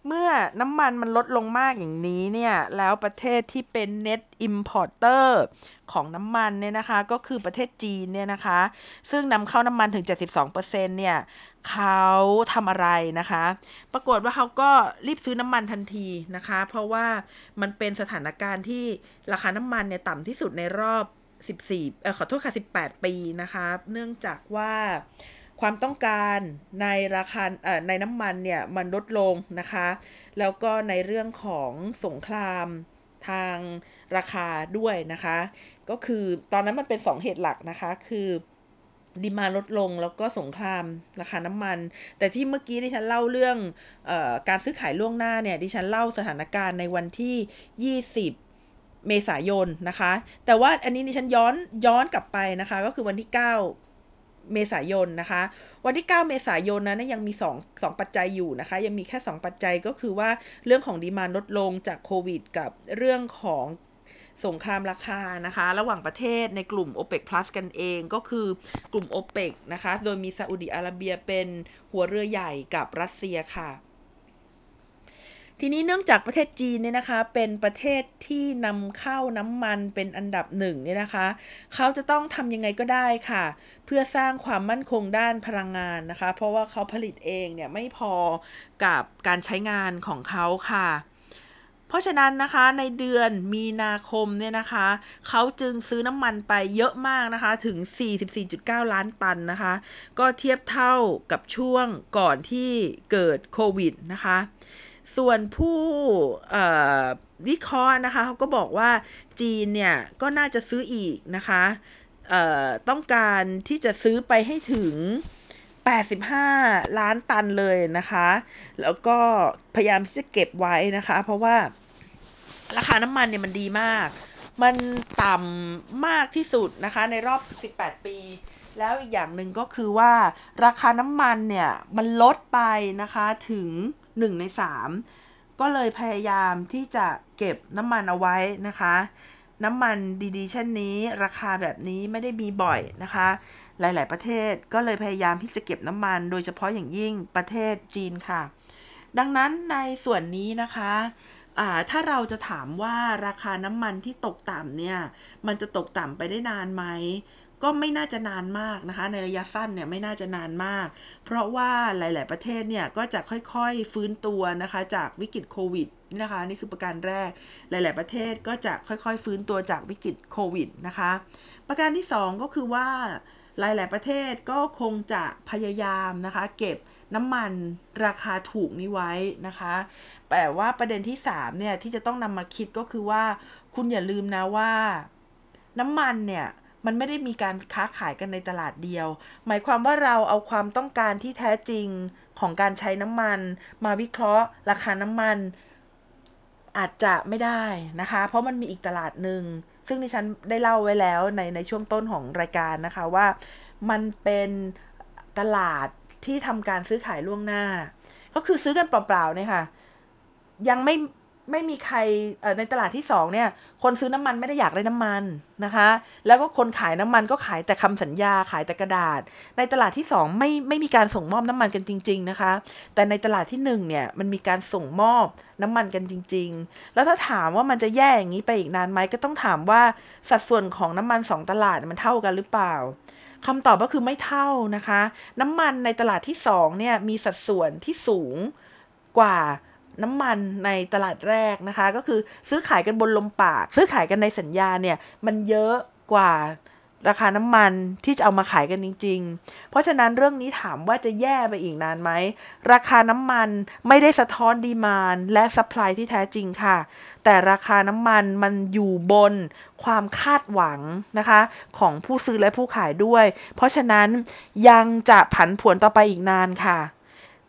เมื่อน้ำมันมันลดลงมากอย่างนี้เนี่ย แล้วประเทศที่เป็น net importer ของน้ำมันเนี่ยนะคะ ก็คือประเทศจีนเนี่ยนะคะ ซึ่งนำเข้าน้ำมันถึง 72%เนี่ยเขาทำอะไรนะคะ ปรากฏว่าเขาก็รีบซื้อน้ำมันทันทีนะคะ เพราะว่ามันเป็นสถานการณ์ที่ราคาน้ำมันเนี่ยต่ำที่สุดในรอบ 14เออขอโทษค่ะ 18 ปีนะคะ เนื่องจากว่าความต้องการในราคาในน้ำมันเนี่ยมันลดลงนะคะ แล้วก็ในเรื่องของสงครามทางราคาด้วยนะคะ ก็คือตอนนั้นมันเป็น 2 เหตุหลักนะคะ คือดีมาลดลงแล้วก็สงครามราคาน้ำมัน แต่ที่เมื่อกี้ดิฉันเล่าเรื่องออการซื้อขายล่วงหน้าเนี่ยดิฉันเล่าสถานการณ์ในวันที่ 20เมษายนนะคะ แต่ว่าอันนี้ดิฉันย้อนย้อนกลับไปนะคะ ก็คือวันที่ 9 เมษายนนะคะ วันที่ 9 เมษายนนั้นยังมี2 2ปัจจัยอยู่นะคะ ยังมีแค่ 2 ปัจจัยก็คือว่าเรื่องของดีมานลดลงจากโควิด กับเรื่องของ สงครามราคานะคะ ระหว่างประเทศในกลุ่ม OPEC Plus กันเองก็คือกลุ่ม OPEC นะคะ โดยมีซาอุดิอาระเบียเป็นหัวเรือใหญ่กับรัสเซียค่ะทีนี้เนื่องจากประเทศจีนเนี่ยนะคะ เป็นประเทศที่นำเข้าน้ำมันเป็นอันดับหนึ่งเนี่ยนะคะ เขาจะต้องทำยังไงก็ได้ค่ะ เพื่อสร้างความมั่นคงด้านพลังงานนะคะ เพราะว่าเขาผลิตเองเนี่ยไม่พอกับการใช้งานของเขาค่ะ เพราะฉะนั้นนะคะในเดือนมีนาคมเนี่ยนะคะเขาจึงซื้อน้ำมันไปเยอะมากนะคะถึง 44.9 ล้านตันนะคะ ก็เทียบเท่ากับช่วงก่อนที่เกิดโควิดนะคะ ส่วนผู้วิเคราะห์นะคะเขาก็บอกว่าจีนเนี่ยก็น่าจะซื้ออีกนะคะต้องการที่จะซื้อไปให้ถึง 85 ล้านตันเลยนะคะ แล้วก็พยายามที่จะเก็บไว้นะคะ เพราะว่าราคาน้ำมันเนี่ยมันดีมาก มันต่ำมากที่สุดนะคะ ในรอบ 18 ปี แล้วอีกอย่างหนึ่งก็คือว่าราคาน้ำมันเนี่ย มันลดไปนะคะถึง 1 ใน 3 ก็เลยพยายามที่จะเก็บน้ำมันเอาไว้นะคะ น้ำมันดีๆเช่นนี้ ราคาแบบนี้ไม่ได้มีบ่อยนะคะ หลาย ๆ ประเทศก็เลยพยายามที่จะเก็บน้ำมัน โดยเฉพาะอย่างยิ่งประเทศจีนค่ะ ดังนั้นในส่วนนี้นะคะถ้าเราจะถามว่าราคาน้ำมันที่ตกต่ำเนี่ย มันจะตกต่ำไปได้นานไหม ก็ไม่น่าจะนานมากนะคะ ในระยะสั้นเนี่ยไม่น่าจะนานมาก เพราะว่าหลาย ๆ ประเทศเนี่ยก็จะค่อยๆฟื้นตัวนะคะ จากวิกฤตโควิดนะคะนี่คือประการแรก หลาย ๆ ประเทศก็จะค่อยๆ ฟื้นตัวจากวิกฤตโควิดนะคะ ประการที่ 2 ก็คือว่า หลาย ๆ ประเทศก็คงจะพยายามนะคะ เก็บน้ำมันราคาถูกนี้ไว้นะคะ แต่ว่าประเด็นที่ 3 เนี่ย ที่จะต้องนำมาคิดก็คือว่า คุณอย่าลืมนะว่า น้ำมันเนี่ย มันไม่ได้มีการค้าขายกันในตลาดเดียว หมายความว่าเราเอาความต้องการที่แท้จริงของการใช้น้ำมัน มาวิเคราะห์ ราคาน้ำมันอาจจะไม่ได้นะคะ เพราะมันมีอีกตลาดหนึ่ง ซึ่งดิฉันได้เล่าไว้แล้วในในช่วงต้นของรายการนะคะว่า มันเป็นตลาดที่ทำการซื้อขายล่วงหน้า ก็คือซื้อกันเปล่าๆเนี่ยค่ะ ยังไม่ ไม่มีใครในตลาดที่สองเนี่ยคนซื้อน้ำมันไม่ได้อยากได้น้ำมันนะคะ แล้วก็คนขายน้ำมันก็ขายแต่คำสัญญาขายแต่กระดาษ ในตลาดที่สองไม่ไม่มีการส่งมอบน้ำมันกันจริง ๆนะคะ แต่ในตลาดที่หนึ่งเนี่ยมันมีการส่งมอบน้ำมันกันจริง ๆ แล้วถ้าถามว่ามันจะแย่อย่างนี้ไปอีกนานไหมก็ต้องถามว่าสัดส่วนของน้ำมันสองตลาดมันเท่ากันหรือเปล่าคำตอบก็คือไม่เท่านะคะ น้ำมันในตลาดที่2เนี่ยมีสัดส่วนที่สูงกว่า น้ำมันในตลาดแรกนะคะ ก็คือซื้อขายกันบนลมปาก ซื้อขายกันในสัญญาเนี่ย มันเยอะกว่าราคาน้ำมันที่จะเอามาขายกันจริง ๆ เพราะฉะนั้นเรื่องนี้ถามว่าจะแย่ไปอีกนานไหม ราคาน้ำมันไม่ได้สะท้อน demand และ supply ที่แท้จริงค่ะ แต่ราคาน้ำมันมันอยู่บนความคาดหวังนะคะ ของผู้ซื้อและผู้ขายด้วย เพราะฉะนั้นยังจะผันผวนต่อไปอีกนานค่ะ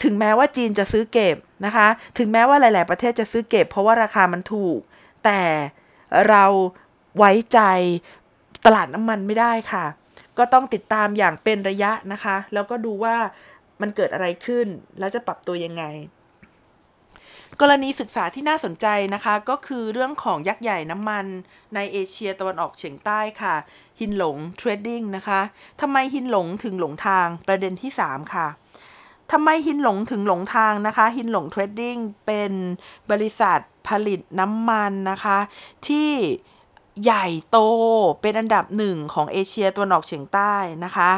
ถึงแม้ว่าจีนจะซื้อเก็บนะคะ ถึงแม้ว่าหลาย ๆ ประเทศจะซื้อเก็บ เพราะว่าราคามันถูก แต่เราไว้ใจตลาดน้ำมันไม่ได้ค่ะ ก็ต้องติดตามอย่างเป็นระยะนะคะ แล้วก็ดูว่ามันเกิดอะไรขึ้น แล้วจะปรับตัวยังไง กรณีศึกษาที่น่าสนใจนะคะ ก็คือเรื่องของยักษ์ใหญ่น้ำมันในเอเชียตะวันออกเฉียงใต้ค่ะฮินหลงเทรดดิ้งนะคะทำไมฮินหลงถึงหลงทางประเด็นที่ 3 ค่ะ ทำไมฮินหลงถึงหลงทางนะคะฮินหลงเทรดดิ้งเป็นบริษัทผลิตน้ำมันนะคะ ที่ใหญ่โตเป็นอันดับหนึ่งของเอเชียตะวันออกเฉียงใต้นะคะ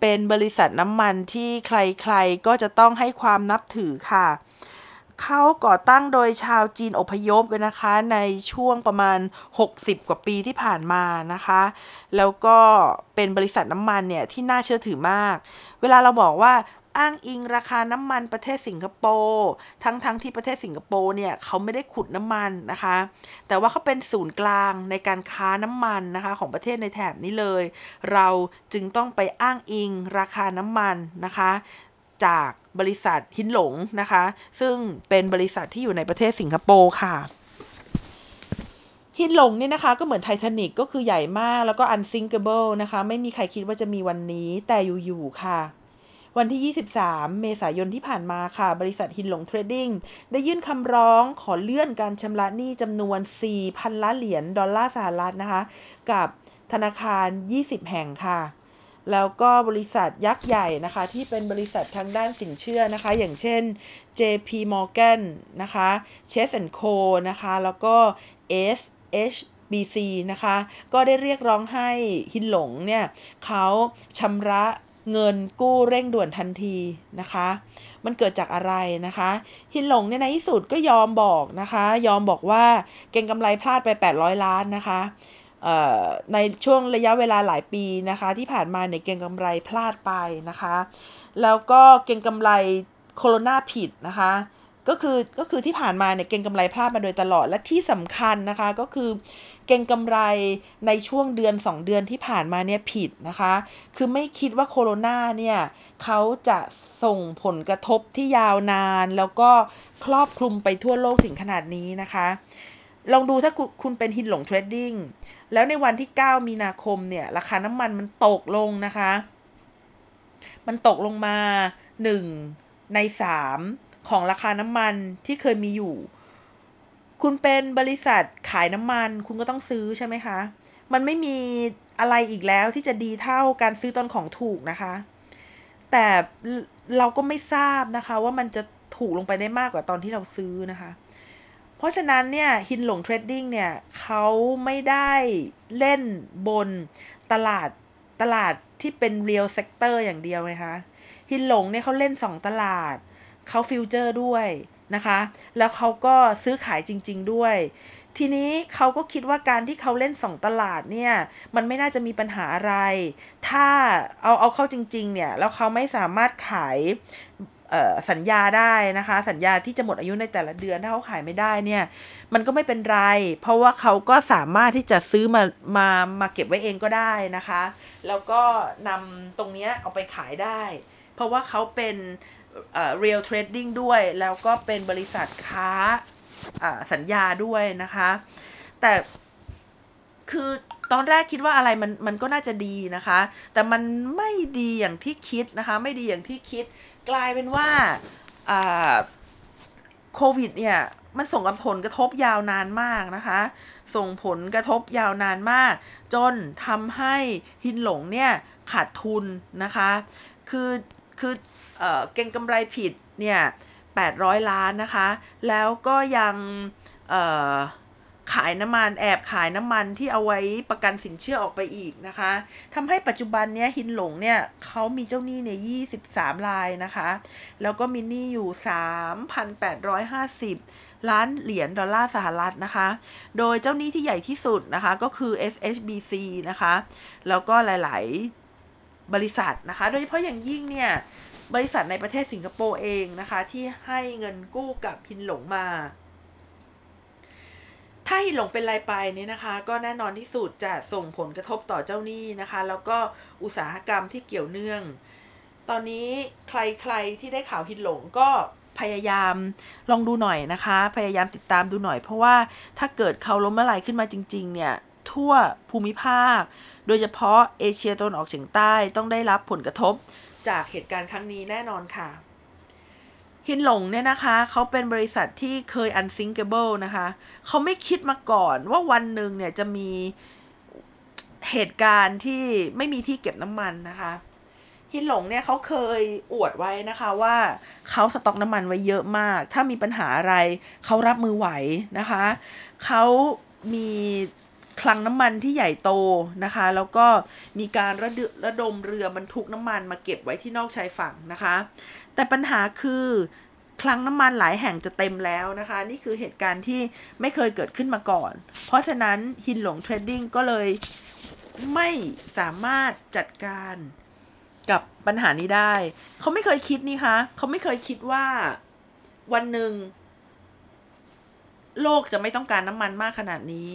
เป็นบริษัทน้ำมันที่ใครๆก็จะต้องให้ความนับถือค่ะเขาก่อตั้งโดยชาวจีนอพยพนะคะในช่วงประมาณ 60 กว่าปีที่ผ่านมานะคะ แล้วก็เป็นบริษัทน้ำมันเนี่ยที่น่าเชื่อถือมาก เวลาเราบอกว่า อ้างอิงราคาน้ำมันประเทศสิงคโปร์ทั้งๆทที่ประเทศสิงคโปร์เนี่ยเขาไม่ได้ขุดน้ำมันนะคะ แต่ว่าเขาเป็นศูนย์กลางในการค้าน้ำมันนะคะ ของประเทศในแถบนี้เลย เราจึงต้องไปอ้างอิงราคาน้ำมันนะคะ จากบริษัทฮินหลงนะคะ ซึ่งเป็นบริษัทที่อยู่ในประเทศสิงคโปร์ค่ะฮินหลงเนี่ยนะคะก็เหมือนไททานิกก็คือใหญ่มากแล้วก็ unsinkable นะคะ ไม่มีใครคิดว่าจะมีวันนี้แต่อยู่ๆค่ะ วันที่ 23 เมษายนที่ผ่านมาค่ะ บริษัทฮินหลงเทรดดิ้งได้ยื่นคำร้องขอเลื่อนการชำระหนี้จำนวน 4,000 ล้านเหรียญดอลลาร์สหรัฐนะคะ กับธนาคาร 20 แห่งค่ะ แล้วก็บริษัทยักษ์ใหญ่นะคะ ที่เป็นบริษัททางด้านสินเชื่อนะคะ อย่างเช่น JP Morgan นะคะ Chase Co นะคะ แล้วก็ HSBC นะคะ ก็ได้เรียกร้องให้ฮินหลงเนี่ยเขาชำระ เงินกู้เร่งด่วนทันทีนะคะ มันเกิดจากอะไรนะคะ ฮินหลงเนี่ยในที่สุดก็ยอมบอกนะคะ ยอมบอกว่าเก่งกำไรพลาดไป 800 ล้านนะคะในช่วงระยะเวลาหลายปีนะคะ ที่ผ่านมาเนี่ยเก่งกำไรพลาดไปนะคะ แล้วก็เก่งกำไรโคโรนาผิดนะคะก็คือก็คือที่ผ่านมาเนี่ยเก่งกำไรพลาดมาโดยตลอดและที่สำคัญนะคะก็คือ เก่งกำไรในช่วงเดือน 2 เดือนที่ผ่านมาเนี่ยผิดนะคะ คือไม่คิดว่าโคโรนาเนี่ยเขาจะส่งผลกระทบที่ยาวนาน แล้วก็ครอบคลุมไปทั่วโลกถึงขนาดนี้นะคะ ลองดูถ้าคุณเป็นฮินหลงเทรดดิ้งแล้วในวันที่ 9 มีนาคมเนี่ย ราคาน้ำมันมันตกลงนะคะ มันตกลงมา 1 ใน 3 ของราคาน้ำมันที่เคยมีอยู่ คุณเป็นบริษัทขายน้ำมัน คุณก็ต้องซื้อใช่ไหมคะ มันไม่มีอะไรอีกแล้วที่จะดีเท่าการซื้อตอนของถูกนะคะ แต่เราก็ไม่ทราบนะคะว่ามันจะถูกลงไปได้มากกว่าตอนที่เราซื้อนะคะ เพราะฉะนั้นเนี่ยฮินหลงเทรดดิ้งเนี่ยเขาไม่ได้เล่นบนตลาดตลาดที่เป็น real sector อย่างเดียวไงคะฮินหลงเนี่ยเขาเล่น 2 ตลาดเขาฟิวเจอร์ด้วย นะคะ แล้วเขาก็ซื้อขายจริง ๆ ด้วย ทีนี้เขาก็คิดว่าการที่เขาเล่น2ตลาดเนี่ย มันไม่น่าจะมีปัญหาอะไร ถ้าเอาเอาเข้าจริง ๆ เนี่ย แล้วเขาไม่สามารถขายสัญญาได้นะคะ สัญญาที่จะหมดอายุในแต่ละเดือนถ้าเขาขายไม่ได้เนี่ย มันก็ไม่เป็นไร เพราะว่าเขาก็สามารถที่จะซื้อมามามาเก็บไว้เองก็ได้นะคะ แล้วก็นำตรงนี้เอาไปขายได้ เพราะว่าเขาเป็น เอ่อ real trading ด้วย แล้วก็เป็นบริษัทค้าสัญญาด้วยนะคะ แต่คือตอนแรกคิดว่าอะไรมันมันก็น่าจะดีนะคะ แต่มันไม่ดีอย่างที่คิดนะคะ ไม่ดีอย่างที่คิด กลายเป็นว่าโควิดเนี่ยมันส่งผลกระทบยาวนานมากนะคะ ส่งผลกระทบยาวนานมาก จนทำให้ฮินหลงเนี่ยขาดทุนนะคะ คือคือ เก่งกำไรผิดเนี่ย800 ล้านนะคะ แล้วก็ยังขายน้ำมันแอบขายน้ำมันที่เอาไว้ประกันสินเชื่อออกไปอีกนะคะทำให้ปัจจุบันเนี้ยฮินหลงเนี่ยเขามีเจ้าหนี้เนี่ย23รายนะคะ แล้วก็มีหนี้อยู่3,850ล้านเหรียญดอลลาร์สหรัฐนะคะ โดยเจ้าหนี้ที่ใหญ่ที่สุดนะคะก็คือ SHBC นะคะ แล้วก็หลาย ๆ บริษัทนะคะ โดยเฉพาะอย่างยิ่งเนี่ย บริษัทในประเทศสิงคโปร์เองนะคะ ที่ให้เงินกู้กับฮินหลงมา ถ้าหินหลงเป็นรายไปเนี่ยนะคะ ก็แน่นอนที่สุดจะส่งผลกระทบต่อเจ้าหนี้นะคะ แล้วก็อุตสาหกรรมที่เกี่ยวเนื่อง ตอนนี้ใครๆที่ได้ข่าวหินหลงก็พยายามลองดูหน่อยนะคะ พยายามติดตามดูหน่อย เพราะว่าถ้าเกิดเขาล้มละลายขึ้นมาจริง ๆ เนี่ย ทั่วภูมิภาค โดยเฉพาะเอเชียตะวันออกเฉียงใต้ต้องได้รับผลกระทบ จากเหตุการณ์ครั้งนี้แน่นอนค่ะ ฮินหลงเนี่ยนะคะเขาเป็นบริษัทที่เคย unthinkable นะคะเขาไม่คิดมาก่อนว่าวันหนึ่งเนี่ยจะมีเหตุการณ์ที่ไม่มีที่เก็บน้ำมันนะคะฮินหลงเนี่ยเขาเคยอวดไว้นะคะว่าเขาสต็อกน้ำมันไว้เยอะมาก ถ้ามีปัญหาอะไรเขารับมือไหวนะคะเขามี คลังน้ำมันที่ใหญ่โตนะคะ แล้วก็มีการระดระดมเรือบรรทุกน้ำมันมาเก็บไว้ที่นอกชายฝั่งนะคะ แต่ปัญหาคือคลังน้ำมันหลายแห่งจะเต็มแล้วนะคะ นี่คือเหตุการณ์ที่ไม่เคยเกิดขึ้นมาก่อน เพราะฉะนั้นฮินหลงเทรดดิ้งก็เลยไม่สามารถจัดการกับปัญหานี้ได้ เขาไม่เคยคิดนี่คะเขาไม่เคยคิดว่าวันหนึ่งโลกจะไม่ต้องการน้ำมันมากขนาดนี้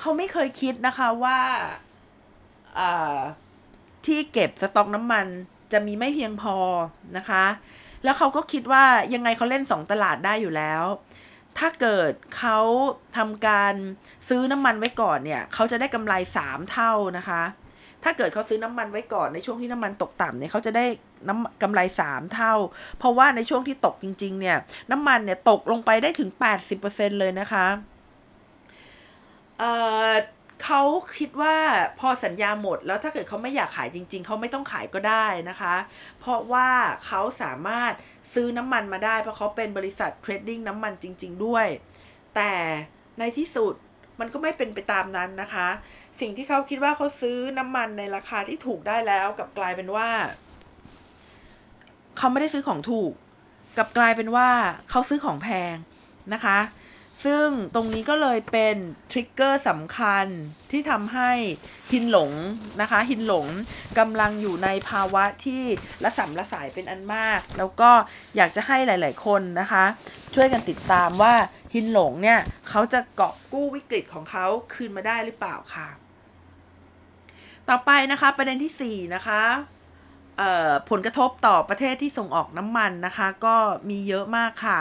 เขาไม่เคยคิดนะคะว่าที่เก็บสต็อกน้ำมันจะมีไม่เพียงพอนะคะ แล้วเขาก็คิดว่ายังไงเขาเล่นสองตลาดได้อยู่แล้ว ถ้าเกิดเขาทำการซื้อน้ำมันไว้ก่อนเนี่ยเขาจะได้กำไรสามเท่านะคะ ถ้าเกิดเขาซื้อน้ำมันไว้ก่อนในช่วงที่น้ำมันตกต่ำเนี่ยเขาจะได้น้ำกำไรสามเท่า เพราะว่าในช่วงที่ตกจริง ๆ เนี่ยน้ำมันเนี่ยตกลงไปได้ถึงแปดสิบเปอร์เซ็นเลยนะคะ เอ่อเขาคิดว่าพอสัญญาหมดแล้วถ้าเกิดเขาไม่อยากขายจริง ๆ เขาไม่ต้องขายก็ได้นะคะ เพราะว่าเขาสามารถซื้อน้ำมันมาได้ เพราะเขาเป็นบริษัทเทรดดิ้งน้ำมันจริง ๆ ด้วย แต่ในที่สุดมันก็ไม่เป็นไปตามนั้นนะคะ สิ่งที่เขาคิดว่าเขาซื้อน้ำมันในราคาที่ถูกได้แล้วกับกลายเป็นว่า เขาไม่ได้ซื้อของถูก กับกลายเป็นว่าเขาซื้อของแพงนะคะ ซึ่งตรงนี้ก็เลยเป็นทริกเกอร์สำคัญที่ทำให้ฮินหลงนะคะฮินหลงกำลังอยู่ในภาวะที่ละสัมละสายเป็นอันมาก แล้วก็อยากจะให้หลาย ๆ คนนะคะ ช่วยกันติดตามว่าฮินหลงเนี่ยเขาจะเกาะกู้วิกฤตของเขาคืนมาได้หรือเปล่าค่ะ ต่อไปนะคะประเด็นที่ 4 นะคะผลกระทบต่อประเทศที่ส่งออกน้ำมันนะคะ ก็มีเยอะมากค่ะ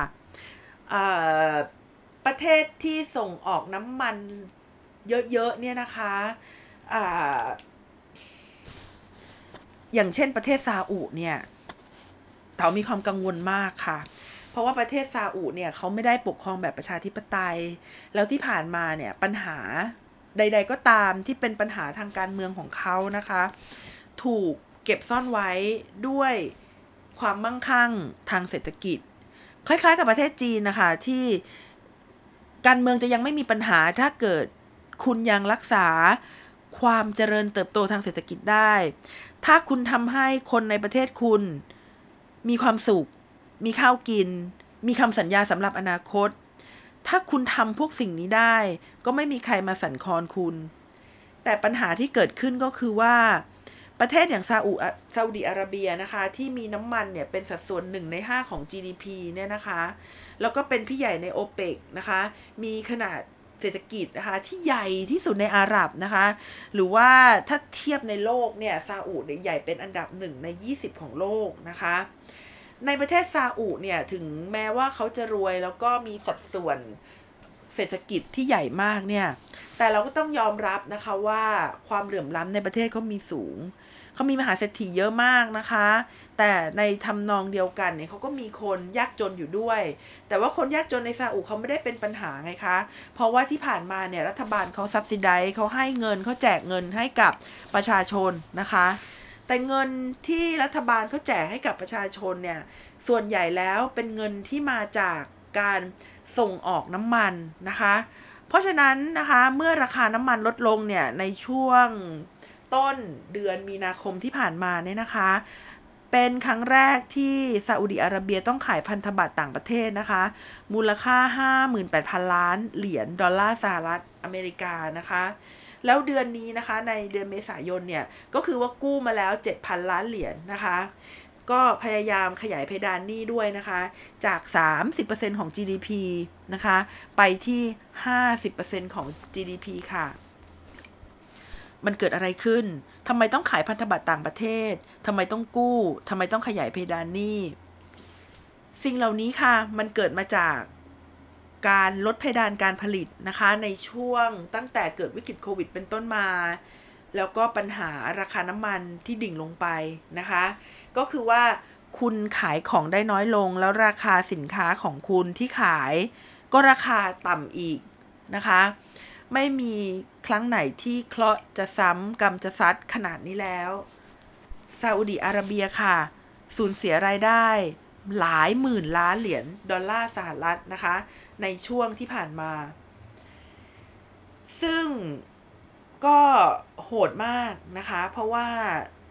ประเทศที่ส่งออกน้ำมันเยอะๆเนี่ยนะคะอ่าอย่างเช่นประเทศซาอุเนี่ยเต๋ามีความกังวลมากค่ะ เพราะว่าประเทศซาอุเนี่ยเขาไม่ได้ปกครองแบบประชาธิปไตย แล้วที่ผ่านมาเนี่ยปัญหาใด ๆ ก็ตามที่เป็นปัญหาทางการเมืองของเขานะคะ ถูกเก็บซ่อนไว้ด้วยความมั่งคั่งทางเศรษฐกิจ คล้ายๆ กับประเทศจีนนะคะที่ การเมืองจะยังไม่มีปัญหาถ้าเกิดคุณยังรักษาความเจริญเติบโตทางเศรษฐกิจได้ ถ้าคุณทำให้คนในประเทศคุณ มีความสุข มีข้าวกิน มีคำสัญญาสำหรับอนาคต ถ้าคุณทำพวกสิ่งนี้ได้ ก็ไม่มีใครมาสั่นคลอนคุณ แต่ปัญหาที่เกิดขึ้นก็คือว่า ประเทศอย่างซาอุซาอุดิอาระเบียนะคะ ที่มีน้ำมันเนี่ยเป็นสัดส่วนหนึ่งในห้าของ GDP เนี่ยนะคะ แล้วก็เป็นพี่ใหญ่ในโอเปกนะคะ มีขนาดเศรษฐกิจนะคะที่ใหญ่ที่สุดในอาหรับนะคะ หรือว่าถ้าเทียบในโลกเนี่ยซาอุเนี่ยใหญ่เป็นอันดับหนึ่งใน 20 ของโลกนะคะ ในประเทศซาอุเนี่ยถึงแม้ว่าเขาจะรวยแล้วก็มีสัดส่วนเศรษฐกิจที่ใหญ่มากเนี่ย แต่เราก็ต้องยอมรับนะคะว่าความเหลื่อมล้ำในประเทศเขามีสูง เขามีมหาเศรษฐีเยอะมากนะคะ แต่ในทำนองเดียวกันเนี่ยเขาก็มีคนยากจนอยู่ด้วย แต่ว่าคนยากจนในซาอุเขาไม่ได้เป็นปัญหาไงคะ เพราะว่าที่ผ่านมาเนี่ยรัฐบาลเขาซับซิไดเขาให้เงินเขาแจกเงินให้กับประชาชนนะคะ แต่เงินที่รัฐบาลเขาแจกให้กับประชาชนเนี่ยส่วนใหญ่แล้วเป็นเงินที่มาจากการส่งออกน้ำมันนะคะ เพราะฉะนั้นนะคะเมื่อราคาน้ำมันลดลงเนี่ยในช่วง ต้นเดือนมีนาคมที่ผ่านมาเนี่ยนะคะ เป็นครั้งแรกที่ซาอุดิอาระเบียต้องขายพันธบัตรต่างประเทศนะคะ มูลค่า 58,000 ล้านเหรียญดอลลาร์สหรัฐอเมริกานะคะแล้วเดือนนี้นะคะในเดือนเมษายนเนี่ย ก็คือว่ากู้มาแล้ว 7,000 ล้านเหรียญนนะคะ ก็พยายามขยายเพดานหนี้ด้วยนะคะ จาก 30%ของ GDP นะคะ ไปที่ 50%ของ GDP ค่ะ มันเกิดอะไรขึ้น ทำไมต้องขายพันธบัตรต่างประเทศ ทำไมต้องกู้ ทำไมต้องขยายเพดานหนี้สิ่งเหล่านี้ค่ะ มันเกิดมาจากการลดเพดานการผลิตนะคะ ในช่วงตั้งแต่เกิดวิกฤตโควิดเป็นต้นมา แล้วก็ปัญหาราคาน้ำมันที่ดิ่งลงไปนะคะ ก็คือว่าคุณขายของได้น้อยลง แล้วราคาสินค้าของคุณที่ขาย ก็ราคาต่ำอีกนะคะ ไม่มีครั้งไหนที่เคราะห์จะซ้ำกรรมจะซัดขนาดนี้แล้วซาอุดีอาระเบียค่ะ สูญเสียรายได้ หลายหมื่นล้านเหรียญดอลลาร์สหรัฐนะคะ ในช่วงที่ผ่านมา ซึ่งก็โหดมากนะคะ เพราะว่า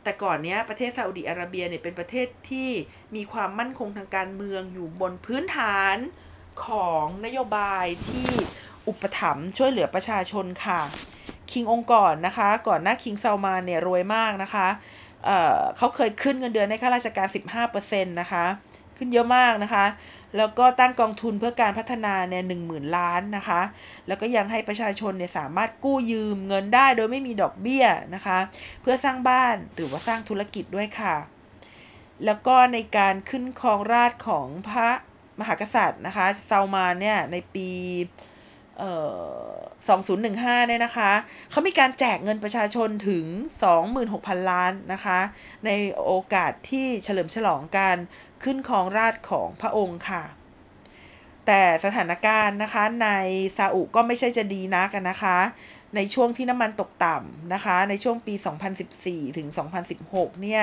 แต่ก่อนเนี้ยประเทศซาอุดีอาระเบียเนี่ยเป็นประเทศที่มีความมั่นคงทางการเมืองอยู่บนพื้นฐานของนโยบายที่ อุปถัมภ์ช่วยเหลือประชาชนค่ะคิงองค์ก่อนนะคะ ก่อนหน้าคิงเซลมานเนี่ยรวยมากนะคะเเขาเคยขึ้นเงินเดือนให้ข้าราชการ 15%นะคะ ขึ้นเยอะมากนะคะ แล้วก็ตั้งกองทุนเพื่อการพัฒนาเนี่ยหนึ่งหมื่นล้านนะคะ แล้วก็ยังให้ประชาชนเนี่ยสามารถกู้ยืมเงินได้โดยไม่มีดอกเบี้ยนะคะ เพื่อสร้างบ้านหรือว่าสร้างธุรกิจด้วยค่ะ แล้วก็ในการขึ้นครองราชของพระมหากษัตริย์นะคะซาลมานเนี่ยในปี 2015 เนี่ยนะคะ เขามีการแจกเงินประชาชนถึง 26,000 ล้านนะคะ ในโอกาสที่เฉลิมฉลองการขึ้นครองราชของพระองค์ค่ะ แต่สถานการณ์นะคะในซาอุก็ไม่ใช่จะดีนักนะคะ ในช่วงที่น้ำมันตกต่ำนะคะ ในช่วงปี 2014 ถึง 2016 เนี่ย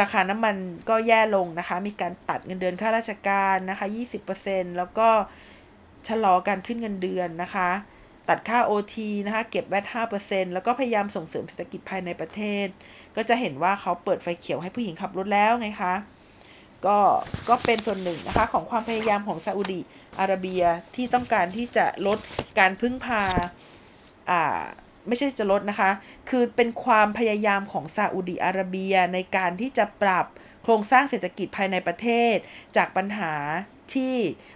ราคาน้ำมันก็แย่ลงนะคะ มีการตัดเงินเดือนข้าราชการนะคะ 20%แล้วก็ ชะลอการขึ้นเงินเดือนนะคะ ตัดค่า OT นะคะ เก็บแวต5%แล้วก็พยายามส่งเสริมเศรษฐกิจภายในประเทศ ก็จะเห็นว่าเขาเปิดไฟเขียวให้ผู้หญิงขับรถแล้วไงคะก็ก็เป็นส่วนหนึ่งนะคะ ของความพยายามของซาอุดีอาระเบียที่ต้องการที่จะลดการพึ่งพาอ่าไม่ใช่จะลดนะคะ คือเป็นความพยายามของซาอุดีอาระเบียในการที่จะปรับโครงสร้างเศรษฐกิจภายในประเทศ จากปัญหาที่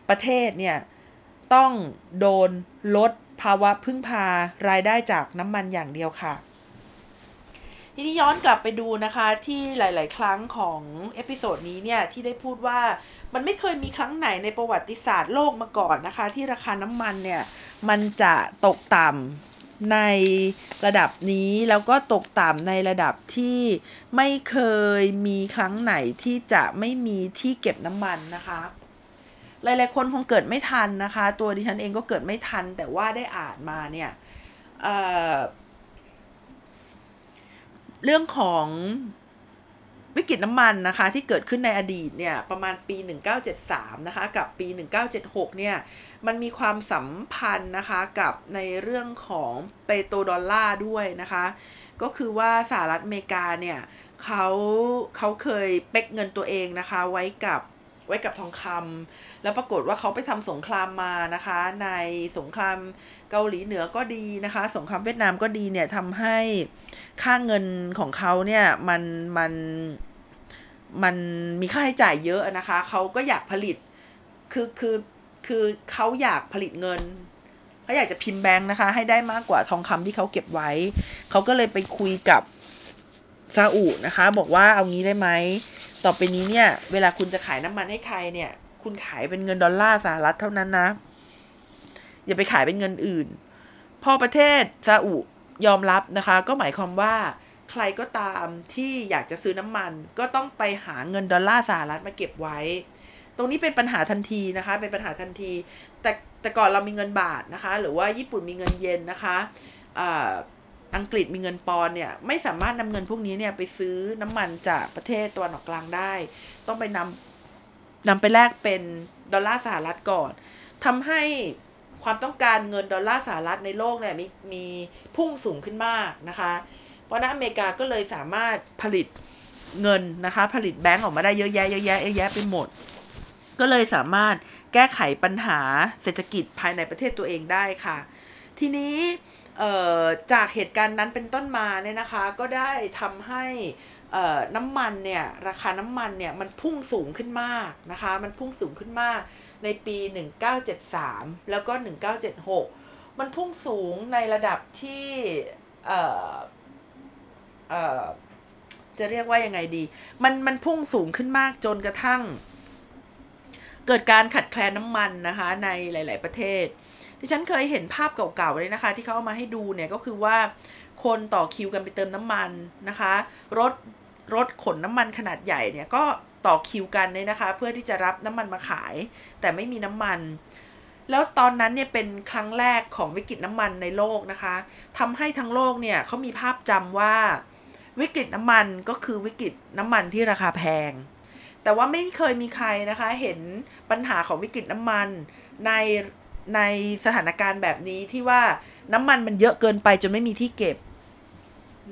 ประเทศเนี่ย ต้องโดนลดภาวะพึ่งพารายได้จากน้ำมันอย่างเดียวค่ะ ทีนี้ย้อนกลับไปดูนะคะที่หลาย ๆ ครั้งของ episode นี้เนี่ยที่ได้พูดว่ามันไม่เคยมีครั้งไหนในประวัติศาสตร์โลกมาก่อนนะคะ ที่ราคาน้ำมันเนี่ยมันจะตกต่ำในระดับนี้แล้วก็ตกต่ำในระดับที่ไม่เคยมีครั้งไหนที่จะไม่มีที่เก็บน้ำมันนะคะ หลาย ๆ คนคงเกิดไม่ทันนะคะ ตัวดิฉันเองก็เกิดไม่ทัน แต่ว่าได้อ่านมาเนี่ยเเรื่องของวิกฤตน้ำมันนะคะ ที่เกิดขึ้นในอดีตเนี่ย ประมาณปี 1973 นะคะ กับปี 1976 เนี่ย มันมีความสัมพันธ์นะคะกับในเรื่องของเปโตรดอลลาร์ด้วยนะคะ ก็คือว่าสหรัฐอเมริกาเนี่ยเขาเขาเคยเป๊กเงินตัวเองนะคะ ไว้กับ ไว้กับทองคำแล้วปรากฏว่าเขาไปทำสงครามมานะคะ ในสงครามเกาหลีเหนือก็ดีนะคะ สงครามเวียดนามก็ดีเนี่ยทำให้ค่าเงินของเขาเนี่ยมันมันมันมีค่าใช้จ่ายเยอะนะคะ เขาก็อยากผลิตคือคือคือเขาอยากผลิตเงินเขาอยากจะพิมพ์แบงค์นะคะ ให้ได้มากกว่าทองคำที่เขาเก็บไว้ เขาก็เลยไปคุยกับซาอุนะคะ บอกว่าเอางี้ได้ไหม ต่อไปนี้เนี่ย เวลาคุณจะขายน้ำมันให้ใครเนี่ย คุณขายเป็นเงินดอลลาร์สหรัฐเท่านั้นนะ อย่าไปขายเป็นเงินอื่น พอประเทศซาอุยอมรับนะคะ ก็หมายความว่าใครก็ตามที่อยากจะซื้อน้ำมัน ก็ต้องไปหาเงินดอลลาร์สหรัฐมาเก็บไว้ ตรงนี้เป็นปัญหาทันทีนะคะ เป็นปัญหาทันที แต่แต่ก่อนเรามีเงินบาทนะคะ หรือว่าญี่ปุ่นมีเงินเยนนะคะอั อังกฤษมีเงินปอนเนี่ยไม่สามารถนำเงินพวกนี้เนี่ยไปซื้อน้ำมันจากประเทศตะวันออกกลางได้ ต้องไปนำนำไปแลกเป็นดอลลาร์สหรัฐก่อนทำให้ความต้องการเงินดอลลาร์สหรัฐในโลกเนี่ยมีมีพุ่งสูงขึ้นมากนะคะ เพราะนั้นอเมริกาก็เลยสามารถผลิตเงินนะคะ ผลิตแบงก์ออกมาได้เยอะแยะเยอะแยะเยอะแยะไปหมด ก็เลยสามารถแก้ไขปัญหาเศรษฐกิจภายในประเทศตัวเองได้ค่ะ ทีนี้ จากเหตุการณ์นั้นเป็นต้นมาเนี่ยนะคะ ก็ได้ทำให้น้ำมันเนี่ยราคาน้ำมันเนี่ยมันพุ่งสูงขึ้นมากนะคะ มันพุ่งสูงขึ้นมากในปี 1973 แล้วก็ 1976 มันพุ่งสูงในระดับที่จะเรียกว่ายังไงดี มันมันพุ่งสูงขึ้นมากจนกระทั่ง เกิดการขัดแคลนน้ำมันนะคะในหลาย ๆ ประเทศ ที่ฉันเคยเห็นภาพเก่าๆเลยนะคะ ที่เขาเอามาให้ดูเนี่ยก็คือว่าคนต่อคิวกันไปเติมน้ำมันนะคะ รถรถขนน้ำมันขนาดใหญ่เนี่ยก็ต่อคิวกันเนยนะคะ เพื่อที่จะรับน้ำมันมาขาย แต่ไม่มีน้ำมัน แล้วตอนนั้นเนี่ยเป็นครั้งแรกของวิกฤตน้ำมันในโลกนะคะทำให้ทั้งโลกเนี่ยเขามีภาพจำว่าวิกฤตน้ำมันก็คือวิกฤตน้ำมันที่ราคาแพง แต่ว่าไม่เคยมีใครนะคะเห็นปัญหาของวิกฤตน้ำมันใน ในสถานการณ์แบบนี้ที่ว่าน้ำมันมันเยอะเกินไปจนไม่มีที่เก็บ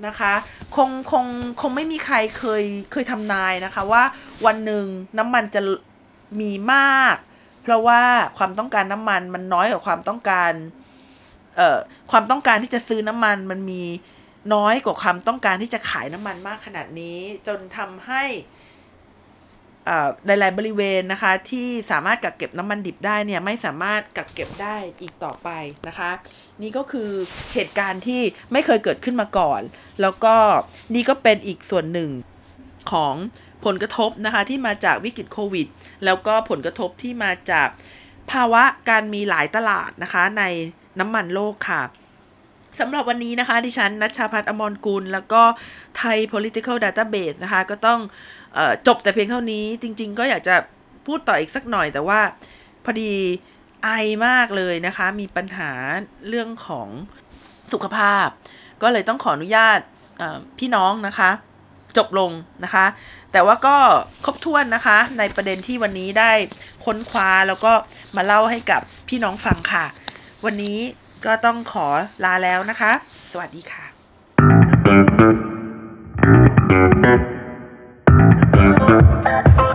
นะคะคงคงคงไม่มีใครเคยเคยทำนายนะคะว่าวันหนึ่งน้ำมันจะมีมาก เพราะว่าความต้องการน้ำมันมันน้อยกว่าความต้องการเอ่อความต้องการที่จะซื้อน้ำมันมันมีน้อยกว่าความต้องการที่จะขายน้ำมันมากขนาดนี้ จนทำให้ หลาย ๆ บริเวณนะคะ ที่สามารถกักเก็บน้ำมันดิบได้เนี่ยไม่สามารถกักเก็บได้อีกต่อไปนะคะ นี่ก็คือเหตุการณ์ที่ไม่เคยเกิดขึ้นมาก่อน แล้วก็นี่ก็เป็นอีกส่วนหนึ่งของผลกระทบนะคะที่มาจากวิกฤตโควิด แล้วก็ผลกระทบที่มาจากภาวะการมีหลายตลาดนะคะในน้ำมันโลกค่ะสำหรับวันนี้นะคะ ดิฉันนัชชาพัฒน์อมรกุล แล้วก็ไทย political database นะคะ ก็ต้อง จบแต่เพียงเท่านี้จริง ๆ ก็อยากจะพูดต่ออีกสักหน่อยแต่ว่าพอดีไอมากเลยนะคะ มีปัญหาเรื่องของสุขภาพ ก็เลยต้องขออนุญาตพี่น้องนะคะ จบลงนะคะ แต่ว่าก็ครบถ้วนนะคะ ในประเด็นที่วันนี้ได้ค้นคว้าแล้วก็มาเล่าให้กับพี่น้องฟังค่ะ วันนี้ก็ต้องขอลาแล้วนะคะ สวัสดีค่ะ Bye.